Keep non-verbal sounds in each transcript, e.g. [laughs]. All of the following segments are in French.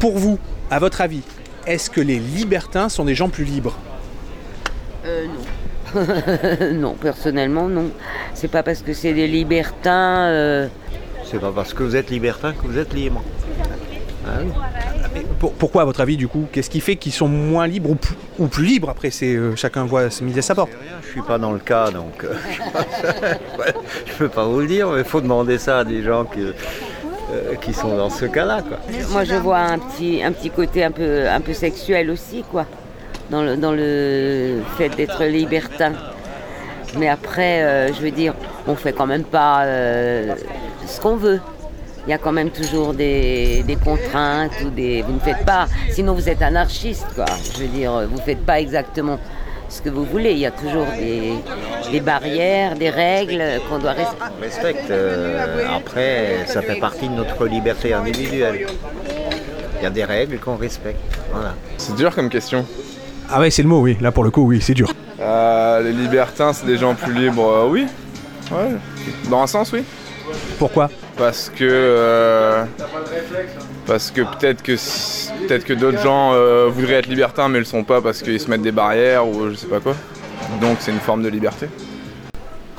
Pour vous, à votre avis, est-ce que les libertins sont des gens plus libres Euh, non. [laughs] non, personnellement, non. C'est pas parce que c'est des libertins. euh, C'est pas parce que vous êtes libertin que vous êtes libre. Ah oui. Mais pour- Pourquoi, à votre avis, du coup Qu'est-ce qui fait qu'ils sont moins libres ou plus, ou plus libres? Après, c'est euh, chacun voit ce midi à sa porte. Je suis pas dans le cas, donc euh, ouais, [laughs] je peux pas vous le dire, mais il faut demander ça à des gens qui, euh, qui sont dans ce cas-là. Moi, je vois un petit, un petit côté un peu, un peu sexuel aussi, quoi, dans le, dans le fait d'être libertin. Mais après, euh, je veux dire, on fait quand même pas euh, ce qu'on veut. Il y a quand même toujours des, des contraintes ou des. Vous ne faites pas. Sinon, vous êtes anarchiste, quoi. Je veux dire, vous ne faites pas exactement ce que vous voulez. Il y a toujours des, des barrières, des règles qu'on doit respecter. Respecte. euh, après, ça fait partie de notre liberté individuelle. Il y a des règles qu'on respecte. Voilà. C'est dur comme question. Ah ouais, c'est le mot, oui. Là, pour le coup, oui, c'est dur. Euh, les libertins, c'est des gens plus libres, euh, oui. Ouais. Dans un sens, oui. Pourquoi? Parce que. euh, parce que peut-être que, si- peut-être que d'autres gens euh, voudraient être libertins mais le sont pas parce qu'ils se mettent des barrières ou je sais pas quoi. Donc c'est une forme de liberté. [laughs]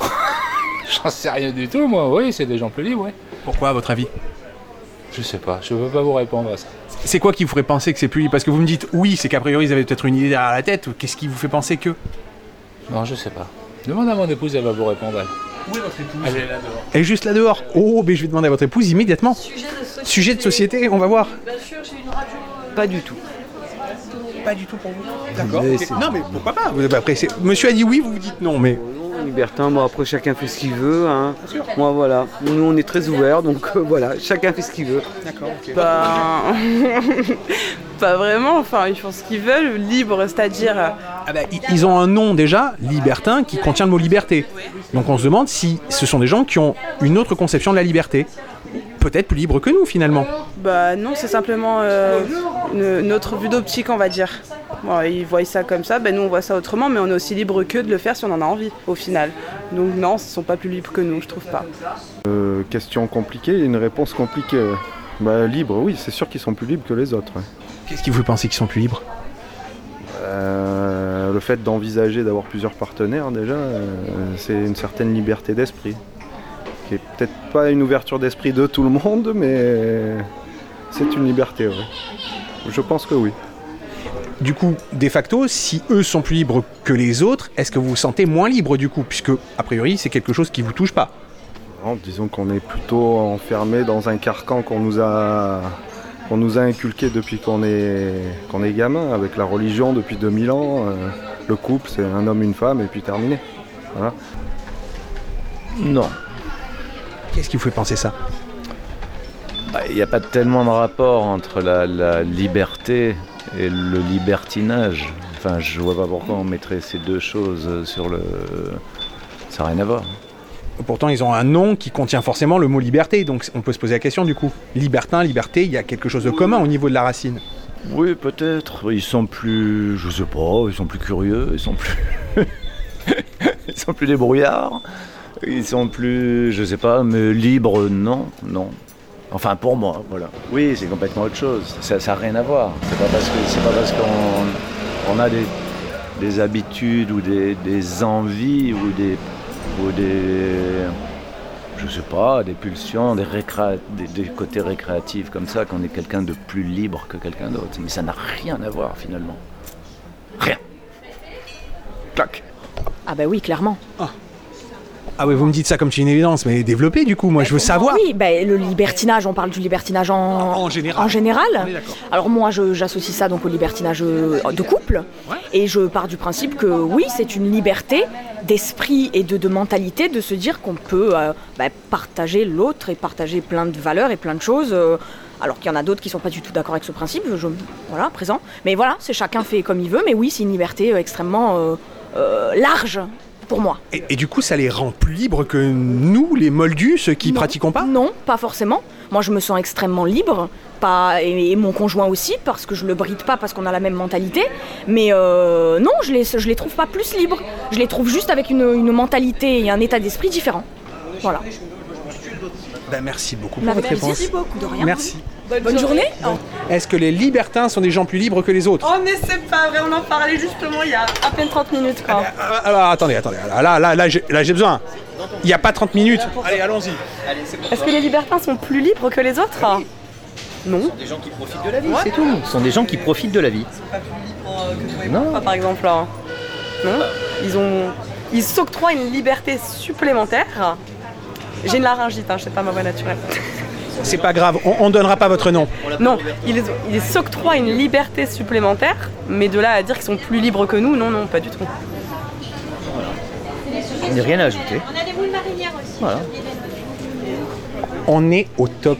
J'en sais rien du tout, moi. Oui, c'est des gens plus libres, oui. Pourquoi, à votre avis? Je sais pas, je peux pas vous répondre à ça. C'est quoi qui vous ferait penser que c'est plus libre? Parce que vous me dites oui, c'est qu'a priori, ils avaient peut-être une idée derrière la tête. ou Qu'est-ce qui vous fait penser que? Non, je sais pas. Demande à mon épouse, elle va vous répondre. elle. Où est votre épouse Elle est là dehors. Elle est juste là dehors. Oh, mais je vais demander à votre épouse immédiatement. Sujet de société, on va voir. Pas du tout. Pas du tout pour vous. D'accord. Non, mais pourquoi pas Vous- Après, c'est- Monsieur a dit oui, vous vous dites non, mais. Non, libertin, bon après chacun fait ce qu'il veut. Hein. Moi voilà, nous on est très ouverts, donc euh, voilà, chacun fait ce qu'il veut. D'accord, ok. Pas [laughs] vraiment. Enfin, ils font ce qu'ils veulent, libre, c'est-à-dire. euh, Ah bah, ils ont un nom déjà, libertin, qui contient le mot liberté. Donc on se demande si ce sont des gens qui ont une autre conception de la liberté. Peut-être plus libres que nous finalement. Bah non, c'est simplement euh, une- notre vue d'optique, on va dire. Bon, ils voient ça comme ça, ben nous on voit ça autrement, mais on est aussi libre qu'eux de le faire si on en a envie, au final. Donc non, ils sont pas plus libres que nous, je trouve pas. Euh, question compliquée, une réponse compliquée. Bah, libre, oui, c'est sûr qu'ils sont plus libres que les autres. ouais. Qu'est-ce qui vous fait penser qu'ils sont plus libres? Euh, le fait d'envisager d'avoir plusieurs partenaires, déjà, euh, c'est une certaine liberté d'esprit. Peut-être pas une ouverture d'esprit de tout le monde, mais c'est une liberté, ouais. Je pense que oui. Du coup, de facto, si eux sont plus libres que les autres, est-ce que vous vous sentez moins libre du coup? Puisque, a priori, c'est quelque chose qui vous touche pas. Non, disons qu'on est plutôt enfermé dans un carcan qu'on nous a qu'on nous a inculqué depuis qu'on est qu'on est gamin, avec la religion depuis 2000 ans. euh, le couple, c'est un homme, une femme, et puis terminé. Voilà. Non. Qu'est-ce qui vous fait penser ça Bah, Il n'y a pas tellement de rapport entre la, la liberté et le libertinage. Enfin, je vois pas pourquoi on mettrait ces deux choses sur le. Ça n'a rien à voir. Pourtant, ils ont un nom qui contient forcément le mot liberté, donc on peut se poser la question du coup. Libertin, liberté, il y a quelque chose de commun au niveau de la racine. Oui, peut-être. Ils sont plus. Je sais pas, ils sont plus curieux, ils sont plus. [laughs] ils sont plus débrouillards. Ils sont plus. Je sais pas, mais libres, non, non. Enfin, pour moi, voilà. Oui, c'est complètement autre chose. Ça n'a rien à voir. C'est pas parce que c'est pas parce qu'on on a des, des habitudes ou des, des envies ou des ou des je sais pas, des pulsions, des, récré- des, des côtés récréatifs comme ça, qu'on est quelqu'un de plus libre que quelqu'un d'autre. Mais ça n'a rien à voir finalement. Rien. Clac. Ah bah oui, clairement. Ah oui, vous me dites ça comme c'est une évidence, mais développez du coup, moi je veux savoir. Oui, bah, le libertinage, on parle du libertinage en, En général. en général. On. Alors moi, j'associe ça donc au libertinage euh, de couple. Et je pars du principe que oui, c'est une liberté d'esprit et de, de mentalité de se dire qu'on peut euh, bah, partager l'autre et partager plein de valeurs et plein de choses. euh, alors qu'il y en a d'autres qui sont pas du tout d'accord avec ce principe, je, voilà, présent. Mais voilà, c'est chacun fait comme il veut, mais oui, c'est une liberté extrêmement euh, large pour moi. Et, et du coup, ça les rend plus libres que nous, les moldus, ceux qui pratiquons pas? Non, pas forcément. Moi, je me sens extrêmement libre. Pas, et, et mon conjoint aussi, parce que je le bride pas, parce qu'on a la même mentalité. Mais euh, non, je les, je les trouve pas plus libres. Je les trouve juste avec une, une mentalité et un état d'esprit différent. Voilà. Ben, merci beaucoup pour votre merci réponse. beaucoup, de rien. Merci. Bonne journée. Est-ce que les libertins sont des gens plus libres que les autres? Oh mais c'est pas vrai, on en parlait justement il y a à peine 30 minutes quoi. Ah, Alors attendez, attendez, là, là, là, là, j'ai là, j'ai besoin. Il n'y a pas 30 minutes. Allez, allons-y. Est-ce que les libertins sont plus libres que les autres? Non. Des gens qui profitent de la vie, c'est tout. Ce sont des gens qui profitent de la vie. Non. par exemple là. Non. Ils ont. Ils s'octroient une liberté supplémentaire. J'ai une laryngite, hein, je sais pas ma voix naturelle. [laughs] C'est pas grave, on, on donnera pas votre nom. Non, ils, ils s'octroient une liberté supplémentaire, mais de là à dire qu'ils sont plus libres que nous, non, non, pas du tout. Rien à ajouter. On a des boules marinières aussi. Voilà. On est au top.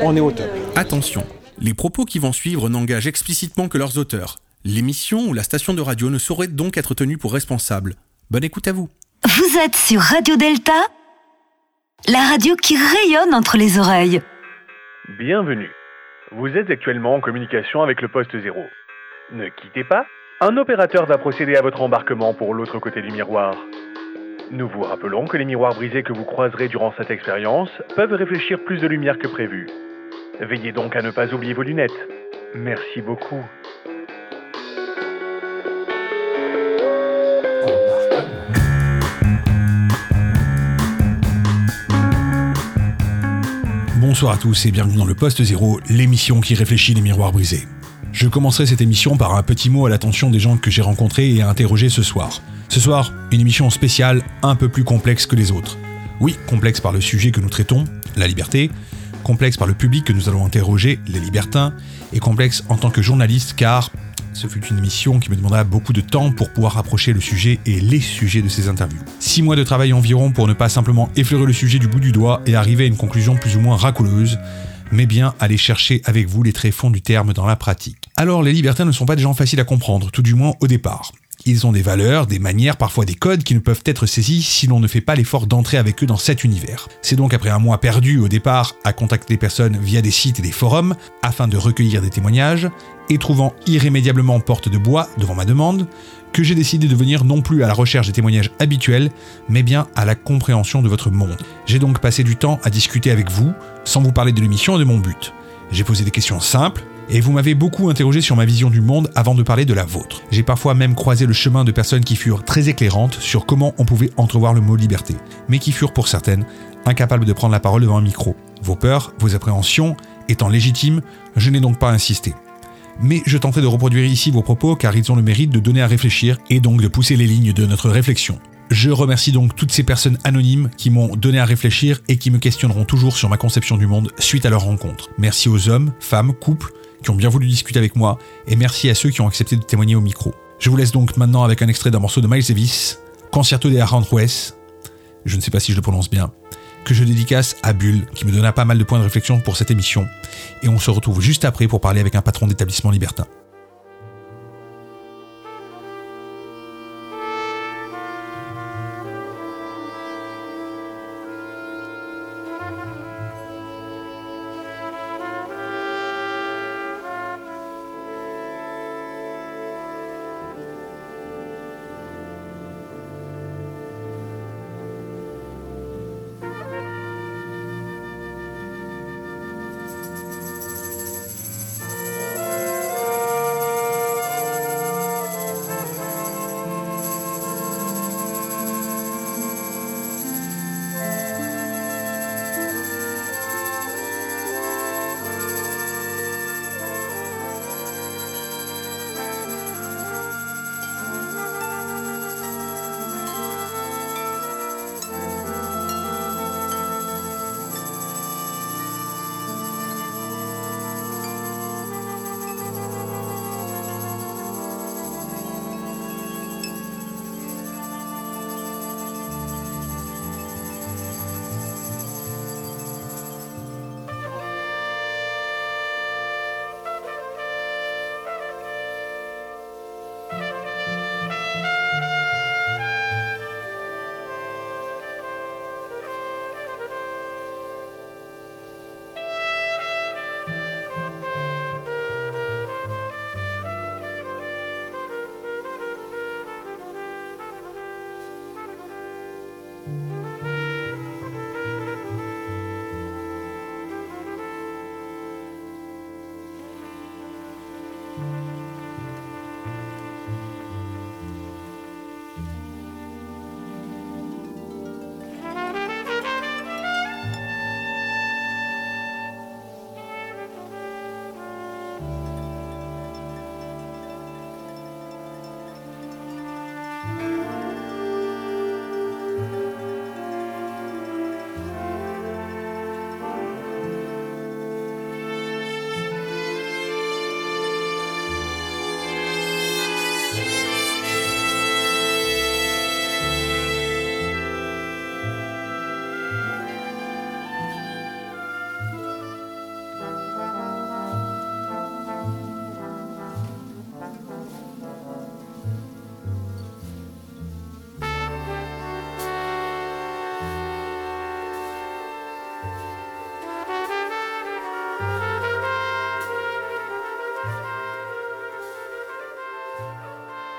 On est au top. Attention, les propos qui vont suivre n'engagent explicitement que leurs auteurs. L'émission ou la station de radio ne saurait donc être tenue pour responsable. Bonne écoute à vous. Vous êtes sur Radio Delta, la radio qui rayonne entre les oreilles. Bienvenue. Vous êtes actuellement en communication avec le poste 0. Ne quittez pas. Un opérateur va procéder à votre embarquement pour l'autre côté du miroir. Nous vous rappelons que les miroirs brisés que vous croiserez durant cette expérience peuvent réfléchir plus de lumière que prévu. Veillez donc à ne pas oublier vos lunettes. Merci beaucoup. Bonsoir à tous et bienvenue dans le Poste Zéro, l'émission qui réfléchit les miroirs brisés. Je commencerai cette émission par un petit mot à l'attention des gens que j'ai rencontrés et interrogés ce soir. Ce soir, une émission spéciale un peu plus complexe que les autres. Oui, complexe par le sujet que nous traitons, la liberté, complexe par le public que nous allons interroger, les libertins, et complexe en tant que journaliste car ce fut une émission qui me demanda beaucoup de temps pour pouvoir rapprocher le sujet et les sujets de ces interviews. Six mois de travail environ pour ne pas simplement effleurer le sujet du bout du doigt et arriver à une conclusion plus ou moins racoleuse, mais bien aller chercher avec vous les tréfonds du terme dans la pratique. Alors les libertins ne sont pas des gens faciles à comprendre, tout du moins au départ. Ils ont des valeurs, des manières, parfois des codes qui ne peuvent être saisis si l'on ne fait pas l'effort d'entrer avec eux dans cet univers. C'est donc après un mois perdu au départ à contacter des personnes via des sites et des forums afin de recueillir des témoignages, et trouvant irrémédiablement porte de bois devant ma demande, que j'ai décidé de venir non plus à la recherche des témoignages habituels, mais bien à la compréhension de votre monde. J'ai donc passé du temps à discuter avec vous, sans vous parler de l'émission et de mon but. J'ai posé des questions simples, et vous m'avez beaucoup interrogé sur ma vision du monde avant de parler de la vôtre. J'ai parfois même croisé le chemin de personnes qui furent très éclairantes sur comment on pouvait entrevoir le mot liberté, mais qui furent pour certaines incapables de prendre la parole devant un micro. Vos peurs, vos appréhensions étant légitimes, je n'ai donc pas insisté. Mais je tenterai de reproduire ici vos propos car ils ont le mérite de donner à réfléchir et donc de pousser les lignes de notre réflexion. Je remercie donc toutes ces personnes anonymes qui m'ont donné à réfléchir et qui me questionneront toujours sur ma conception du monde suite à leur rencontre. Merci aux hommes, femmes, couples qui ont bien voulu discuter avec moi et merci à ceux qui ont accepté de témoigner au micro. Je vous laisse donc maintenant avec un extrait d'un morceau de Miles Davis, Concerto de Aranjuez, je ne sais pas si je le prononce bien, que je dédicace à Bulle, qui me donna pas mal de points de réflexion pour cette émission, et on se retrouve juste après pour parler avec un patron d'établissement libertin.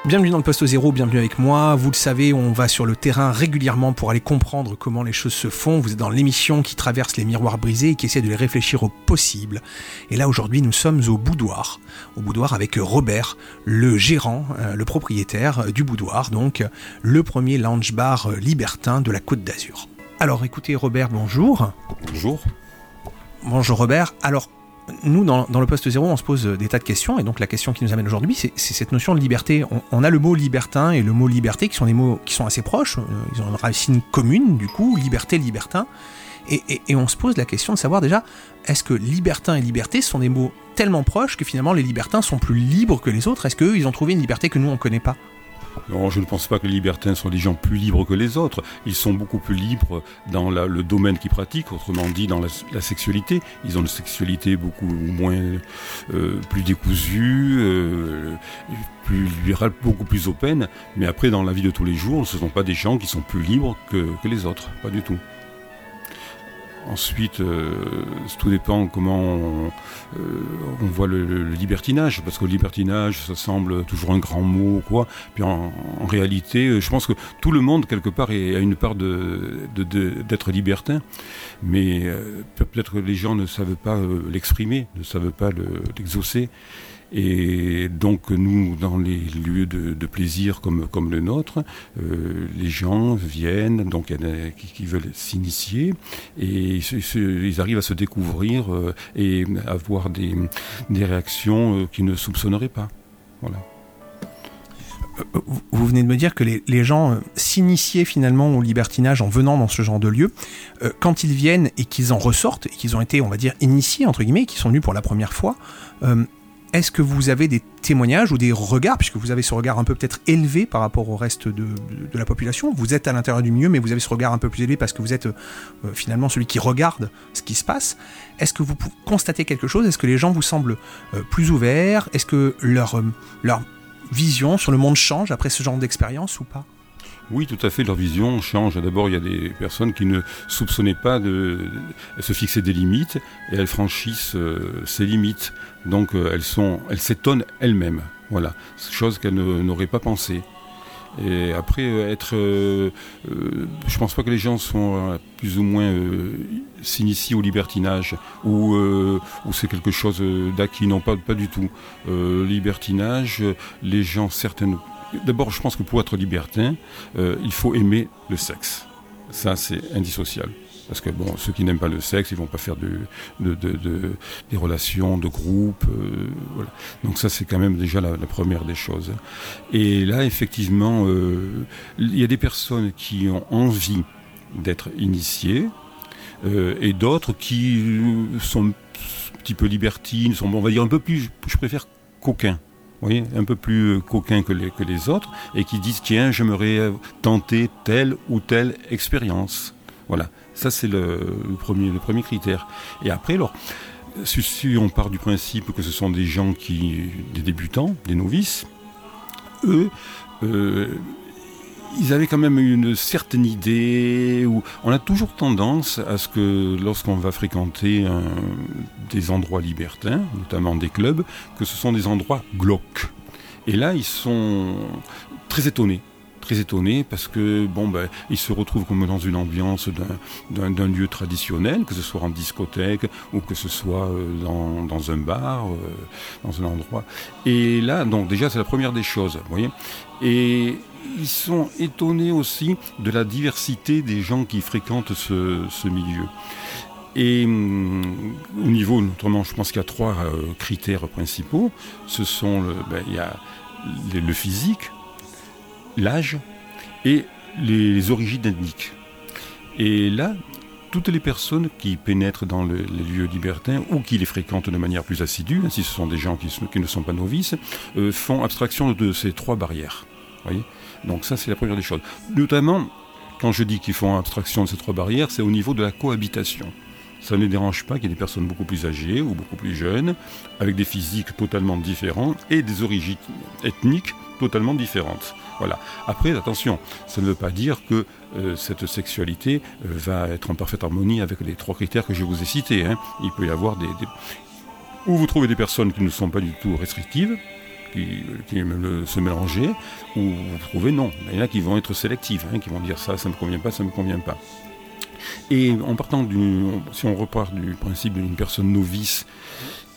Bienvenue dans le poste zéro, bienvenue avec moi. Vous le savez, on va sur le terrain régulièrement pour aller comprendre comment les choses se font. Vous êtes dans l'émission qui traverse les miroirs brisés et qui essaie de les réfléchir au possible. Et là aujourd'hui, nous sommes au boudoir. Au boudoir avec Robert, le gérant, euh, le propriétaire du boudoir, donc le premier lounge bar libertin de la Côte d'Azur. Alors écoutez Robert, bonjour. Bonjour. Bonjour Robert. Alors nous, dans, le poste zéro, on se pose des tas de questions, et donc la question qui nous amène aujourd'hui, c'est cette notion de liberté. On, a le mot libertin et le mot liberté qui sont des mots qui sont assez proches, euh, ils ont une racine commune, du coup, liberté, libertin, et on se pose la question de savoir déjà, est-ce que libertin et liberté sont des mots tellement proches que finalement les libertins sont plus libres que les autres? Est-ce qu'eux, ils ont trouvé une liberté que nous, on ne connaît pas? Je ne pense pas que les libertins sont des gens plus libres que les autres. Ils sont beaucoup plus libres dans le domaine qu'ils pratiquent, autrement dit dans la, sexualité. Ils ont une sexualité beaucoup moins euh, plus décousue, euh, plus libérale, beaucoup plus open. Mais après, dans la vie de tous les jours, ce ne sont pas des gens qui sont plus libres que les autres, pas du tout. Ensuite, euh, tout dépend comment on, euh, voit le, libertinage, parce que le libertinage, ça semble toujours un grand mot quoi. Puis en, réalité, je pense que tout le monde, quelque part, a une part d'être libertin, mais euh, peut-être que les gens ne savent pas euh, l'exprimer, ne savent pas l'exaucer. Et donc nous, dans les lieux de, plaisir comme, comme le nôtre, euh, les gens viennent, donc qui, qui veulent s'initier, et ils, arrivent à se découvrir euh, et avoir des, des réactions euh, qu'ils ne soupçonneraient pas. Voilà vous venez de me dire que les, les gens euh, s'initiaient finalement au libertinage en venant dans ce genre de lieu. Euh, quand ils viennent et qu'ils en ressortent, et qu'ils ont été, on va dire, initiés, entre guillemets, qui sont venus pour la première fois, est-ce que vous avez des témoignages ou des regards, puisque vous avez ce regard un peu peut-être élevé par rapport au reste de, la population? Vous êtes à l'intérieur du milieu, mais vous avez ce regard un peu plus élevé parce que vous êtes euh, finalement celui qui regarde ce qui se passe. Est-ce que vous constatez quelque chose? Est-ce que les gens vous semblent euh, plus ouverts? Est-ce que euh, leur vision sur le monde change après ce genre d'expérience ou pas? Oui, tout à fait, leur vision change. D'abord, il y a des personnes qui ne soupçonnaient pas de, se fixer des limites et elles franchissent euh, ces limites. Donc, euh, elles sont, elles s'étonnent elles-mêmes. Voilà, chose qu'elles n'auraient pas pensé. Et après, euh, être, euh, euh, je pense pas que les gens sont euh, plus ou moins euh, s'initient au libertinage ou, euh, ou c'est quelque chose d'acquis, non pas, pas du tout. libertinage, les gens certaines. D'abord, je pense que pour être libertin, il faut aimer le sexe. Ça, c'est indissociable. Parce que bon, ceux qui n'aiment pas le sexe, ils vont pas faire de, de, de, de des relations de groupe. Euh. Donc ça, c'est quand même déjà la, première des choses. Et là, effectivement, euh, il y a des personnes qui ont envie d'être initiées euh, et d'autres qui sont un petit peu libertines, sont, on va dire, un peu plus, je préfère coquins un peu plus coquins que les, que les autres, et qui disent tiens, j'aimerais tenter telle ou telle expérience. Voilà. Ça, c'est le, le, premier, le premier critère. Et après, alors, si on part du principe que ce sont des gens qui, des débutants, des novices, eux, euh, ils avaient quand même une certaine idée où on a toujours tendance à ce que lorsqu'on va fréquenter des endroits libertins, notamment des clubs, que ce sont des endroits glauques. Et là, ils sont très étonnés très étonnés parce que bon ben ils se retrouvent comme dans une ambiance d'un lieu traditionnel, que ce soit en discothèque ou que ce soit euh, dans, dans un bar, euh, dans un endroit. Et là, donc déjà c'est la première des choses, vous voyez. Et ils sont étonnés aussi de la diversité des gens qui fréquentent ce, milieu. Et hum, au niveau, notamment, je pense qu'il y a trois euh, critères principaux. Ce sont le, ben, il y a le, physique, l'âge et les, origines ethniques. Et là, toutes les personnes qui pénètrent dans le- les lieux libertins ou qui les fréquentent de manière plus assidue, hein, si ce sont des gens qui ne sont pas novices, euh, font abstraction de ces trois barrières. voyez? Donc ça, c'est la première des choses. Notamment, quand je dis qu'ils font abstraction de ces trois barrières, c'est au niveau de la cohabitation. Ça ne dérange pas qu'il y ait des personnes beaucoup plus âgées ou beaucoup plus jeunes, avec des physiques totalement différents et des origines ethniques totalement différentes. Voilà. Après, attention, ça ne veut pas dire que euh, cette sexualité euh, va être en parfaite harmonie avec les trois critères que je vous ai cités. hein. Il peut y avoir des, Ou vous trouvez des personnes qui ne sont pas du tout restrictives, qui, qui se mélanger, ou vous trouvez non. Il y en a qui vont être sélectives, hein, qui vont dire ça, ça ne me convient pas, ça ne me convient pas. Et en partant du, si on repart du principe d'une personne novice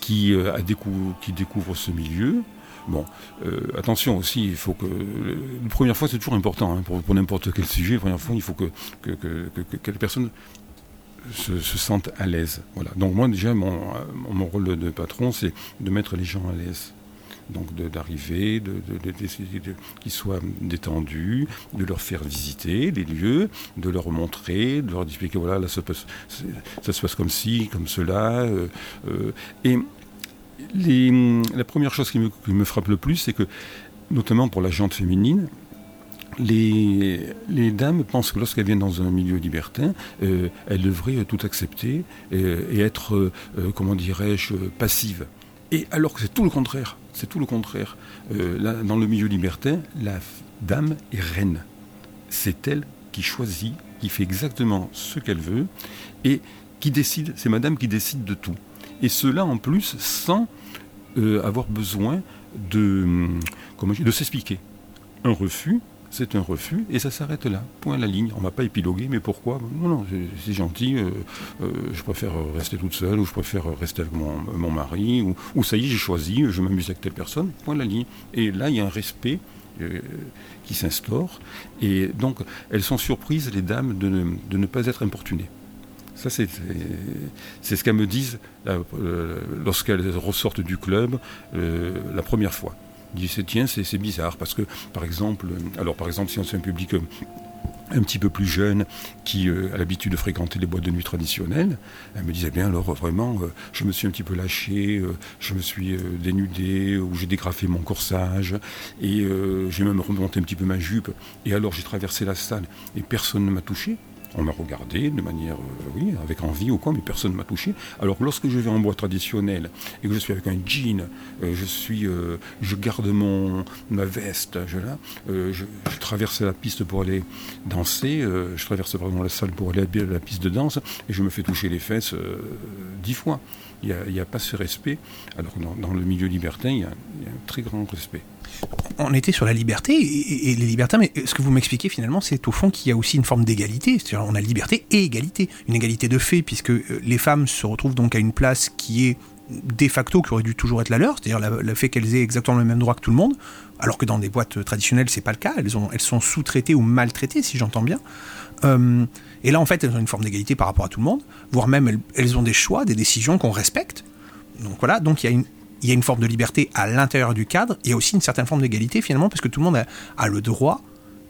qui, euh, découvre ce milieu, bon, euh, attention aussi, il faut que la première fois c'est toujours important hein, pour, n'importe quel sujet. La première fois, il faut que que, que, se, se sente à l'aise. Donc moi déjà mon, rôle de patron, c'est de mettre les gens à l'aise. Donc d'arriver, de, de, qu'ils soient détendus, de leur faire visiter les lieux, de leur montrer, de leur expliquer voilà là ça, se passe comme ci, comme cela. euh, euh, et la première chose qui me, frappe le plus, c'est que notamment pour la jante féminine, les, dames pensent que lorsqu'elles viennent dans un milieu libertin, euh, elles devraient tout accepter et être, comment dirais-je, passives. Et alors que c'est tout le contraire. C'est tout le contraire. Euh, dans le milieu libertin, la dame est reine. C'est elle qui choisit, qui fait exactement ce qu'elle veut et qui décide. C'est madame qui décide de tout. Et cela en plus sans euh, avoir besoin hum, de s'expliquer. Un refus, c'est un refus, et ça s'arrête là, point la ligne. On ne va pas épiloguer, mais pourquoi? Non, non, c'est- gentil, euh, euh, je préfère rester toute seule, ou je préfère rester avec mon, mari, ou, ça y est, j'ai choisi, je m'amuse avec telle personne, point la ligne. Et là, il y a un respect euh, qui s'instaure, et donc elles sont surprises, les dames, de ne, de ne pas être importunées. Ça, c'est ce qu'elles me disent lorsqu'elles ressortent du club la première fois. Ils disent tiens, c'est bizarre parce que, par exemple, alors par exemple, si on c'est un public euh, un petit peu plus jeune qui euh, a l'habitude de fréquenter les boîtes de nuit traditionnelles, elle me disait bien alors vraiment, euh, je me suis un petit peu lâché, je me suis dénudé, ou j'ai dégrafé mon corsage, et j'ai même remonté un petit peu ma jupe, et alors j'ai traversé la salle, et personne ne m'a touché. On m'a regardé de manière, euh, oui, avec envie ou quoi, mais personne ne m'a touché. Alors que lorsque je vais en boîte traditionnelle et que je suis avec un jean, euh, je suis, euh, je garde mon ma veste, je traverse la piste pour aller danser, je traverse vraiment la salle pour aller à la piste de danse et je me fais toucher les fesses dix fois. Il n'y a, pas ce respect, alors dans, le milieu libertin, il y, a, un très grand respect. on était sur la liberté et, les libertins, mais ce que vous m'expliquez finalement, c'est au fond qu'il y a aussi une forme d'égalité. C'est-à-dire, on a liberté et égalité. Une égalité de fait, puisque euh, les femmes se retrouvent donc à une place qui est de facto, qui aurait dû toujours être la leur, c'est-à-dire le fait qu'elles aient exactement le même droit que tout le monde, alors que dans des boîtes traditionnelles, c'est pas le cas. Elles sont sous-traitées ou maltraitées, si j'entends bien. Euh, et là, en fait, elles ont une forme d'égalité par rapport à tout le monde, voire même elles, ont des choix, des décisions qu'on respecte. Donc voilà, donc il y a une, forme de liberté à l'intérieur du cadre, il y a aussi une certaine forme d'égalité finalement, parce que tout le monde a, le droit,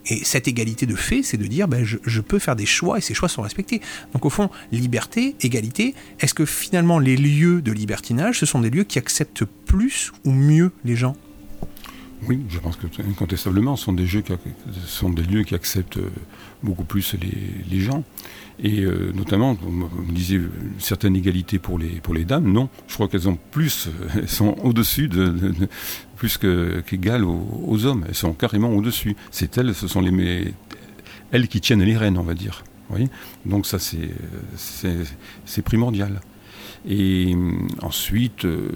et cette égalité de fait, c'est de dire, ben, je peux faire des choix et ces choix sont respectés. Donc au fond, liberté, égalité, est-ce que finalement les lieux de libertinage, ce sont des lieux qui acceptent plus ou mieux les gens? Oui, je pense que incontestablement, ce sont des, jeux qui, sont des lieux qui acceptent euh, beaucoup plus les, gens. Et euh, notamment, vous me disiez une certaine égalité pour les, pour les dames. Non, je crois qu'elles ont plus, euh, elles sont au-dessus, de, plus qu'égales aux, hommes. Elles sont carrément au-dessus. C'est elles, ce sont les, elles qui tiennent les rênes, on va dire. Donc ça, c'est primordial. Et hum, ensuite, euh,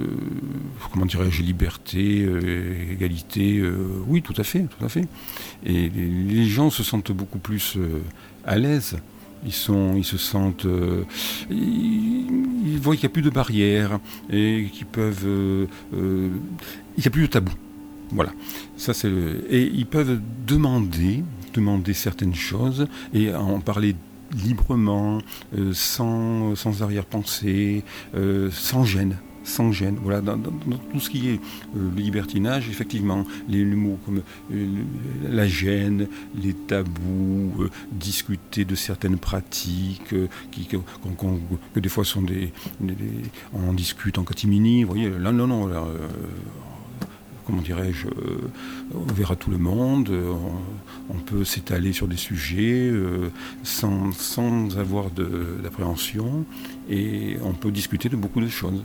comment dirais-je, liberté, euh, égalité. euh, oui, tout à fait, tout à fait. Et les, gens se sentent beaucoup plus euh, à l'aise. Ils, sont, ils se sentent. euh, ils, voient qu'il n'y a plus de barrières et qu'ils peuvent. euh, euh, il n'y a plus de tabou. Voilà. Ça, Et ils peuvent demander, demander certaines choses et en parler librement, euh, sans, sans arrière-pensée, euh, sans gêne. Sans gêne, voilà, dans, tout ce qui est euh, libertinage, effectivement, les, mots comme euh, la gêne, les tabous, discuter de certaines pratiques, qui, que, des fois sont des, on discute en catimini, vous voyez, là, non, non, comment dirais-je, on verra tout le monde, on, on peut s'étaler sur des sujets euh, sans, sans avoir d'appréhension et on peut discuter de beaucoup de choses.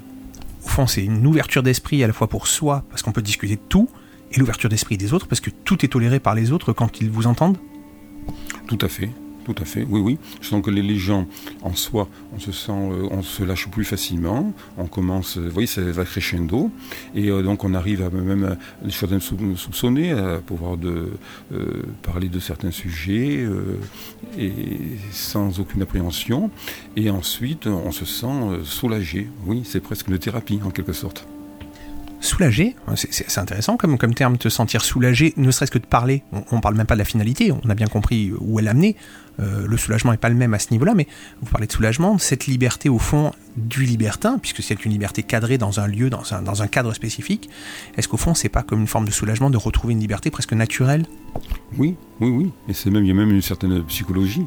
Au fond, c'est une ouverture d'esprit à la fois pour soi, parce qu'on peut discuter de tout, et l'ouverture d'esprit des autres, parce que tout est toléré par les autres quand ils vous entendent? Tout à fait, tout à fait, oui, oui. Je sens que les, gens, en soi, on se sent, euh, on se lâche plus facilement, on commence, euh, vous voyez, ça va crescendo, et euh, donc on arrive à même à les choses sou- soupçonner, à pouvoir de, euh, parler de certains sujets, euh, et sans aucune appréhension, et ensuite on se sent euh, soulagé, oui, c'est presque une thérapie en quelque sorte. Soulagé, c'est- c'est intéressant comme, comme terme, te sentir soulagé, ne serait-ce que de parler. On, on parle même pas de la finalité, on a bien compris où elle amenait. Euh, le soulagement n'est pas le même à ce niveau-là, mais vous parlez de soulagement, cette liberté au fond du libertin, puisque c'est une liberté cadrée dans un lieu, dans un, cadre spécifique. Est-ce qu'au fond, c'est pas comme une forme de soulagement de retrouver une liberté presque naturelle? Oui, oui, oui. Et c'est même, il y a même une certaine psychologie.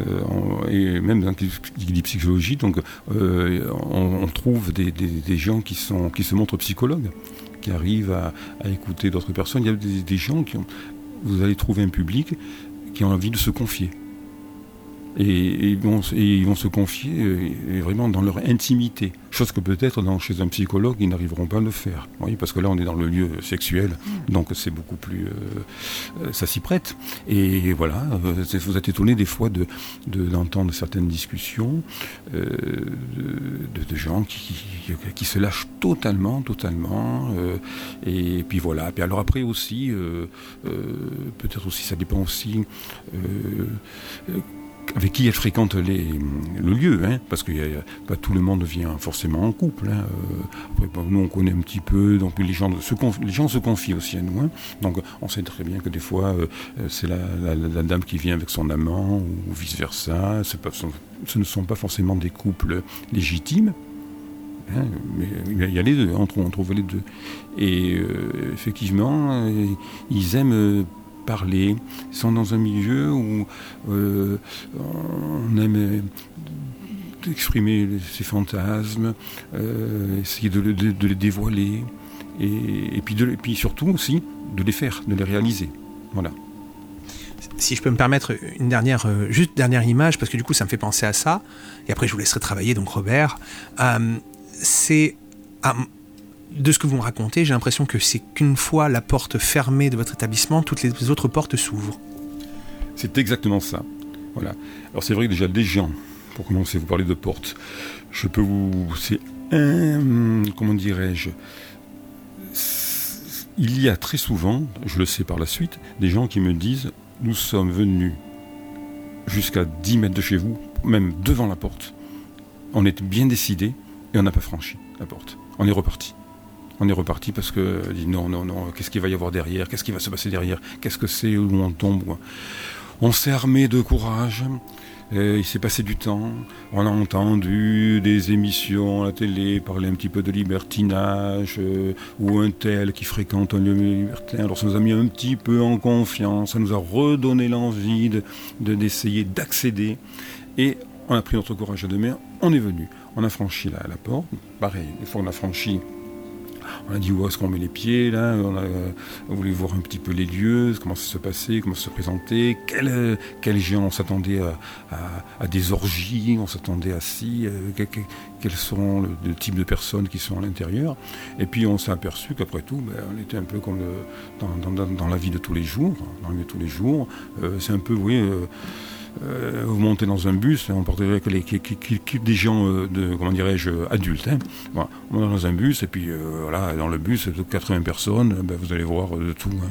Euh, et même dans dit psychologie, donc euh, on, trouve des, gens qui, sont, qui se montrent psychologues, qui arrivent à, à écouter d'autres personnes. Il y a des, des gens qui ont. Vous allez trouver un public qui a envie de se confier. Et, et ils, vont, et ils vont se confier euh, et vraiment dans leur intimité. Chose que peut-être chez un psychologue, ils n'arriveront pas à le faire. Voyez, parce que là, on est dans le lieu sexuel, donc c'est beaucoup plus. euh, euh, ça s'y prête. Et voilà, vous êtes étonné des fois de, de- d'entendre certaines discussions euh, de, gens qui, qui, qui se lâchent totalement, totalement. euh, et puis voilà. Puis alors après aussi, peut-être aussi, ça dépend aussi. Avec qui elle fréquente le lieu, hein, parce que pas tout le monde vient forcément en couple. hein, euh, nous, on connaît un petit peu, donc les gens se, confient aussi à nous. hein. donc, on sait très bien que des fois, euh, euh, c'est la, dame qui vient avec son amant, ou vice-versa. Ce ne sont pas forcément des couples légitimes. hein, mais il y a les deux, on trouve, les deux. Et effectivement, ils aiment parler. Sont dans un milieu où euh, on aime exprimer ses fantasmes, euh, essayer de, de- les dévoiler, et, et puis de- et puis surtout aussi de les faire, de les réaliser. Voilà. Si je peux me permettre une dernière, euh, juste dernière image, parce que du coup ça me fait penser à ça, et après je vous laisserai travailler, donc Robert, c'est... ah, de ce que vous me racontez, j'ai l'impression que c'est qu'une fois la porte fermée de votre établissement, toutes les autres portes s'ouvrent. C'est exactement ça. Voilà. Alors c'est vrai que déjà des gens, pour commencer, vous parlez de portes. Je peux vous, c'est un, comment dirais-je, il y a très souvent, je le sais par la suite, des gens qui me disent, nous sommes venus jusqu'à 10 mètres de chez vous, même devant la porte. On est bien décidé et on n'a pas franchi la porte. On est reparti. On est reparti parce que dit non, non, non, qu'est-ce qu'il va y avoir derrière Qu'est-ce qui va se passer derrière Qu'est-ce que c'est où on tombe On s'est armé de courage. euh, il s'est passé du temps. On a entendu des émissions à la télé parler un petit peu de libertinage euh, ou un tel qui fréquente un lieu libertin. Alors ça nous a mis un petit peu en confiance. Ça nous a redonné l'envie de, de- d'essayer d'accéder. Et on a pris notre courage à deux mains. On est venu. On a franchi la, la porte. Pareil, une fois qu'on a franchi on a dit où est-ce qu'on met les pieds là, on a voulu voir un petit peu les lieux, comment ça se passait, comment ça se présentait, quel, quel gens on s'attendait à, à- à des orgies, on s'attendait à si, euh, que- que- quels sont le, type de personnes qui sont à l'intérieur. Et puis on s'est aperçu qu'après tout, ben, on était un peu comme dans, dans- dans- la vie de tous les jours, dans la vie de tous les jours. Euh, c'est un peu, oui, euh, euh, vous montez dans un bus, on que- que des gens euh, de, comment dirais-je, adultes. Hein. On est dans un bus, et puis euh, voilà, dans le bus, de 80 personnes, euh, ben, vous allez voir de tout. hein.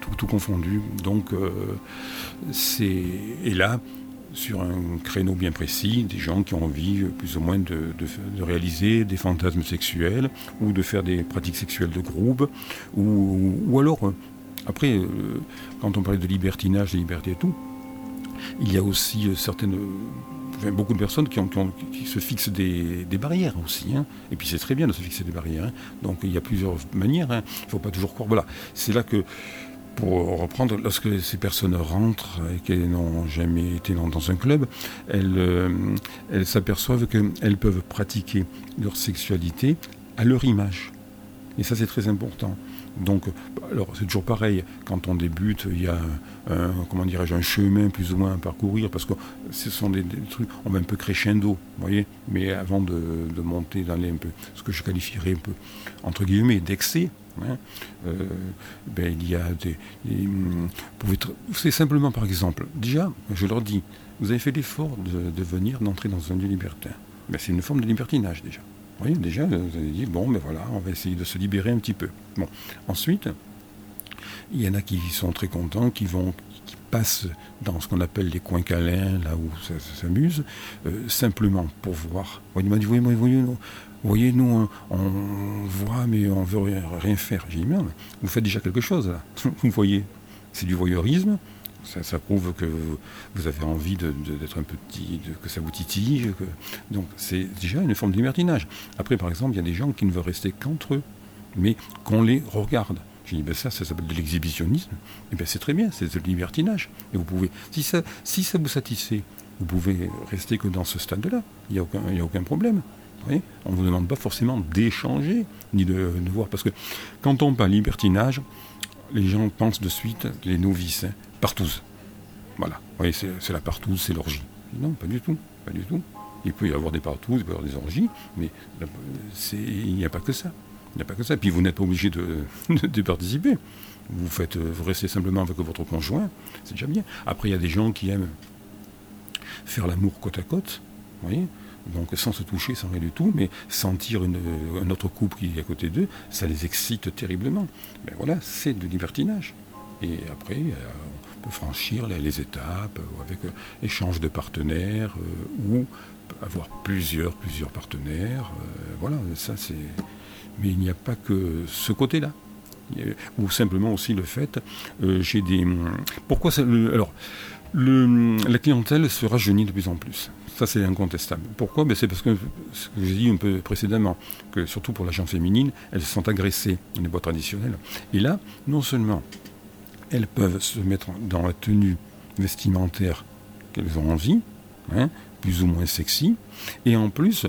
Tout, tout confondu. Donc. Et là, sur un créneau bien précis, des gens qui ont envie plus ou moins de, réaliser des fantasmes sexuels ou de faire des pratiques sexuelles de groupe, ou, ou alors, après, quand on parlait de libertinage, de liberté et tout, il y a aussi euh, beaucoup de personnes qui, se fixent des, barrières aussi. hein. Et puis c'est très bien de se fixer des barrières. hein. Donc il y a plusieurs manières. hein. Il ne faut pas toujours croire. Voilà, c'est là que pour reprendre, lorsque ces personnes rentrent et qu'elles n'ont jamais été dans, un club, elles, euh, elles s'aperçoivent qu'elles peuvent pratiquer leur sexualité à leur image. Et ça, c'est très important. Donc, alors c'est toujours pareil, quand on débute, il y a un, comment un chemin plus ou moins à parcourir, parce que ce sont des, trucs, on va un peu crescendo, vous voyez, mais avant de, monter dans les un peu, ce que je qualifierais un peu, entre guillemets, d'excès, hein, euh, ben, il y a des... des, hum, c'est simplement par exemple, déjà, je leur dis, vous avez fait l'effort de, de venir, d'entrer dans un lieu libertin. Ben, c'est une forme de libertinage déjà. Vous voyez, déjà, vous avez dit, bon, ben voilà, on va essayer de se libérer un petit peu. Bon, ensuite, il y en a qui sont très contents, qui vont, qui passent dans ce qu'on appelle les coins câlins, là où ça, s'amuse, euh, simplement pour voir. Dit, voyez, voyez, voyez, nous, on voit, mais on veut rien, rien faire. J'ai dit, merde, vous faites déjà quelque chose, là. [laughs] Vous voyez, c'est du voyeurisme. Ça, prouve que vous, avez envie de- de- d'être un petit, de- que ça vous titille. donc c'est déjà une forme de libertinage. Après, par exemple, il y a des gens qui ne veulent rester qu'entre eux, mais qu'on les regarde. J'ai dit, ben ça, ça s'appelle de l'exhibitionnisme. Et ben c'est très bien, c'est le libertinage. Et vous pouvez, si ça, si ça vous satisfait, vous pouvez rester que dans ce stade-là. Il n'y a, aucun- a aucun problème. On ne vous demande pas forcément d'échanger, ni de, de voir. Parce que quand on parle libertinage, les gens pensent de suite, les novices, hein, partouze. Voilà. Vous voyez, c'est la partouze, c'est l'orgie. Non, pas du tout. Pas du tout. Il peut y avoir des partouzes, il peut y avoir des orgies, mais il n'y a pas que ça. Il n'y a pas que ça. Puis vous n'êtes pas obligé de, [laughs] participer. Vous, faites, restez simplement avec votre conjoint, c'est déjà bien. Après, il y a des gens qui aiment faire l'amour côte à côte, vous voyez donc sans se toucher, sans rien du tout, mais sentir une- un autre couple qui est à côté d'eux, ça les excite terriblement. Mais voilà, c'est du libertinage. Et après, euh, franchir les, les étapes euh, avec euh, échange de partenaires euh, ou avoir plusieurs, plusieurs partenaires. voilà, ça c'est. Mais il n'y a pas que ce côté-là. Ou simplement aussi le fait, euh, j'ai des. Pourquoi Alors, la clientèle se rajeunit de plus en plus. Ça, c'est incontestable. Pourquoi? Ben, C'est parce que, ce que j'ai dit un peu précédemment, que surtout pour la gente féminine, elles sont agressées dans les boîtes traditionnelles. Et là, non seulement elles peuvent se mettre dans la tenue vestimentaire qu'elles ont envie, hein, plus ou moins sexy, et en plus,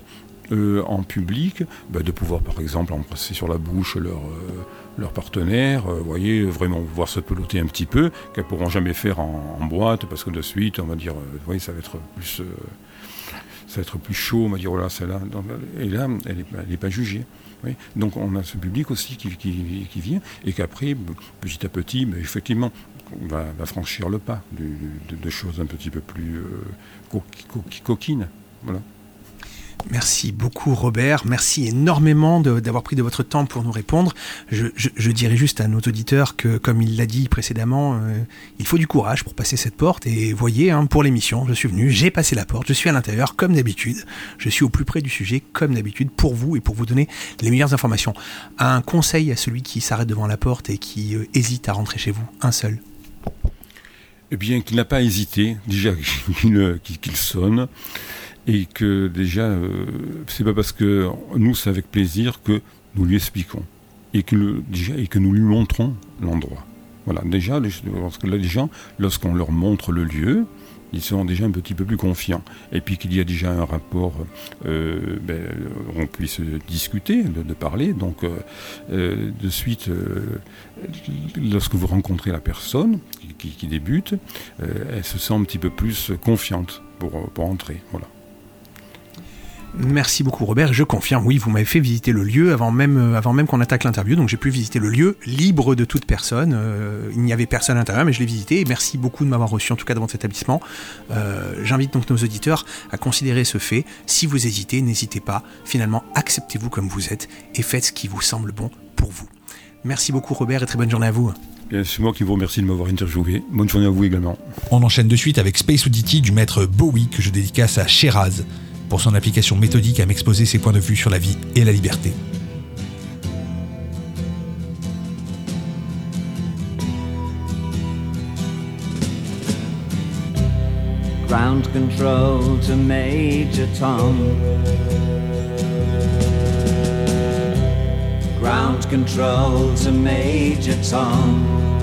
euh, en public, bah, de pouvoir par exemple embrasser sur la bouche leur, euh, leur partenaire, euh, voyez, vraiment voir se peloter un petit peu, qu'elles pourront jamais faire en, boîte, parce que de suite, on va dire, voyez, ça va être plus, ça va être plus chaud, on va dire, voilà, celle-là, donc, et là, elle n'est pas jugée. Donc on a ce public aussi qui, vient, et qu'après, petit à petit, effectivement, on va, franchir le pas de, choses un petit peu plus euh, co- co- coquines. Merci beaucoup Robert, merci énormément d'avoir pris de votre temps pour nous répondre. Je, dirais juste à nos auditeurs que, comme il l'a dit précédemment, euh, il faut du courage pour passer cette porte. Et voyez, hein, pour l'émission, je suis venu, j'ai passé la porte, je suis à l'intérieur comme d'habitude. Je suis au plus près du sujet comme d'habitude pour vous et pour vous donner les meilleures informations. Un conseil à celui qui s'arrête devant la porte et qui euh, hésite à rentrer chez vous, un seul. Eh bien, qu'il n'a pas hésité, déjà [laughs] qu'il sonne, et que déjà, euh, c'est pas parce que nous, c'est avec plaisir que nous lui expliquons, et que, déjà, et que nous lui montrons l'endroit. Voilà, déjà, les- les gens, lorsqu'on leur montre le lieu, ils seront déjà un petit peu plus confiants. Et puis qu'il y a déjà un rapport, euh, ben, on puisse discuter, de, parler. Donc, euh, euh, de suite, euh, lorsque vous rencontrez la personne qui, qui- débute, elle se sent un petit peu plus confiante pour, pour entrer. Voilà. Merci beaucoup Robert, je confirme, oui, vous m'avez fait visiter le lieu avant même, euh, avant même qu'on attaque l'interview, donc j'ai pu visiter le lieu libre de toute personne. Euh, il n'y avait personne à l'intérieur, mais je l'ai visité et merci beaucoup de m'avoir reçu en tout cas devant cet établissement. Euh, J'invite donc nos auditeurs à considérer ce fait. Si vous hésitez, n'hésitez pas. Finalement, acceptez-vous comme vous êtes et faites ce qui vous semble bon pour vous. Merci beaucoup Robert et très bonne journée à vous. C'est moi qui vous remercie de m'avoir interviewé. Bonne journée à vous également. On enchaîne de suite avec Space Oddity du maître Bowie que je dédicace à Sheraz pour son application méthodique à m'exposer ses points de vue sur la vie et la liberté. Ground control to Major Tom. Ground control to Major Tom.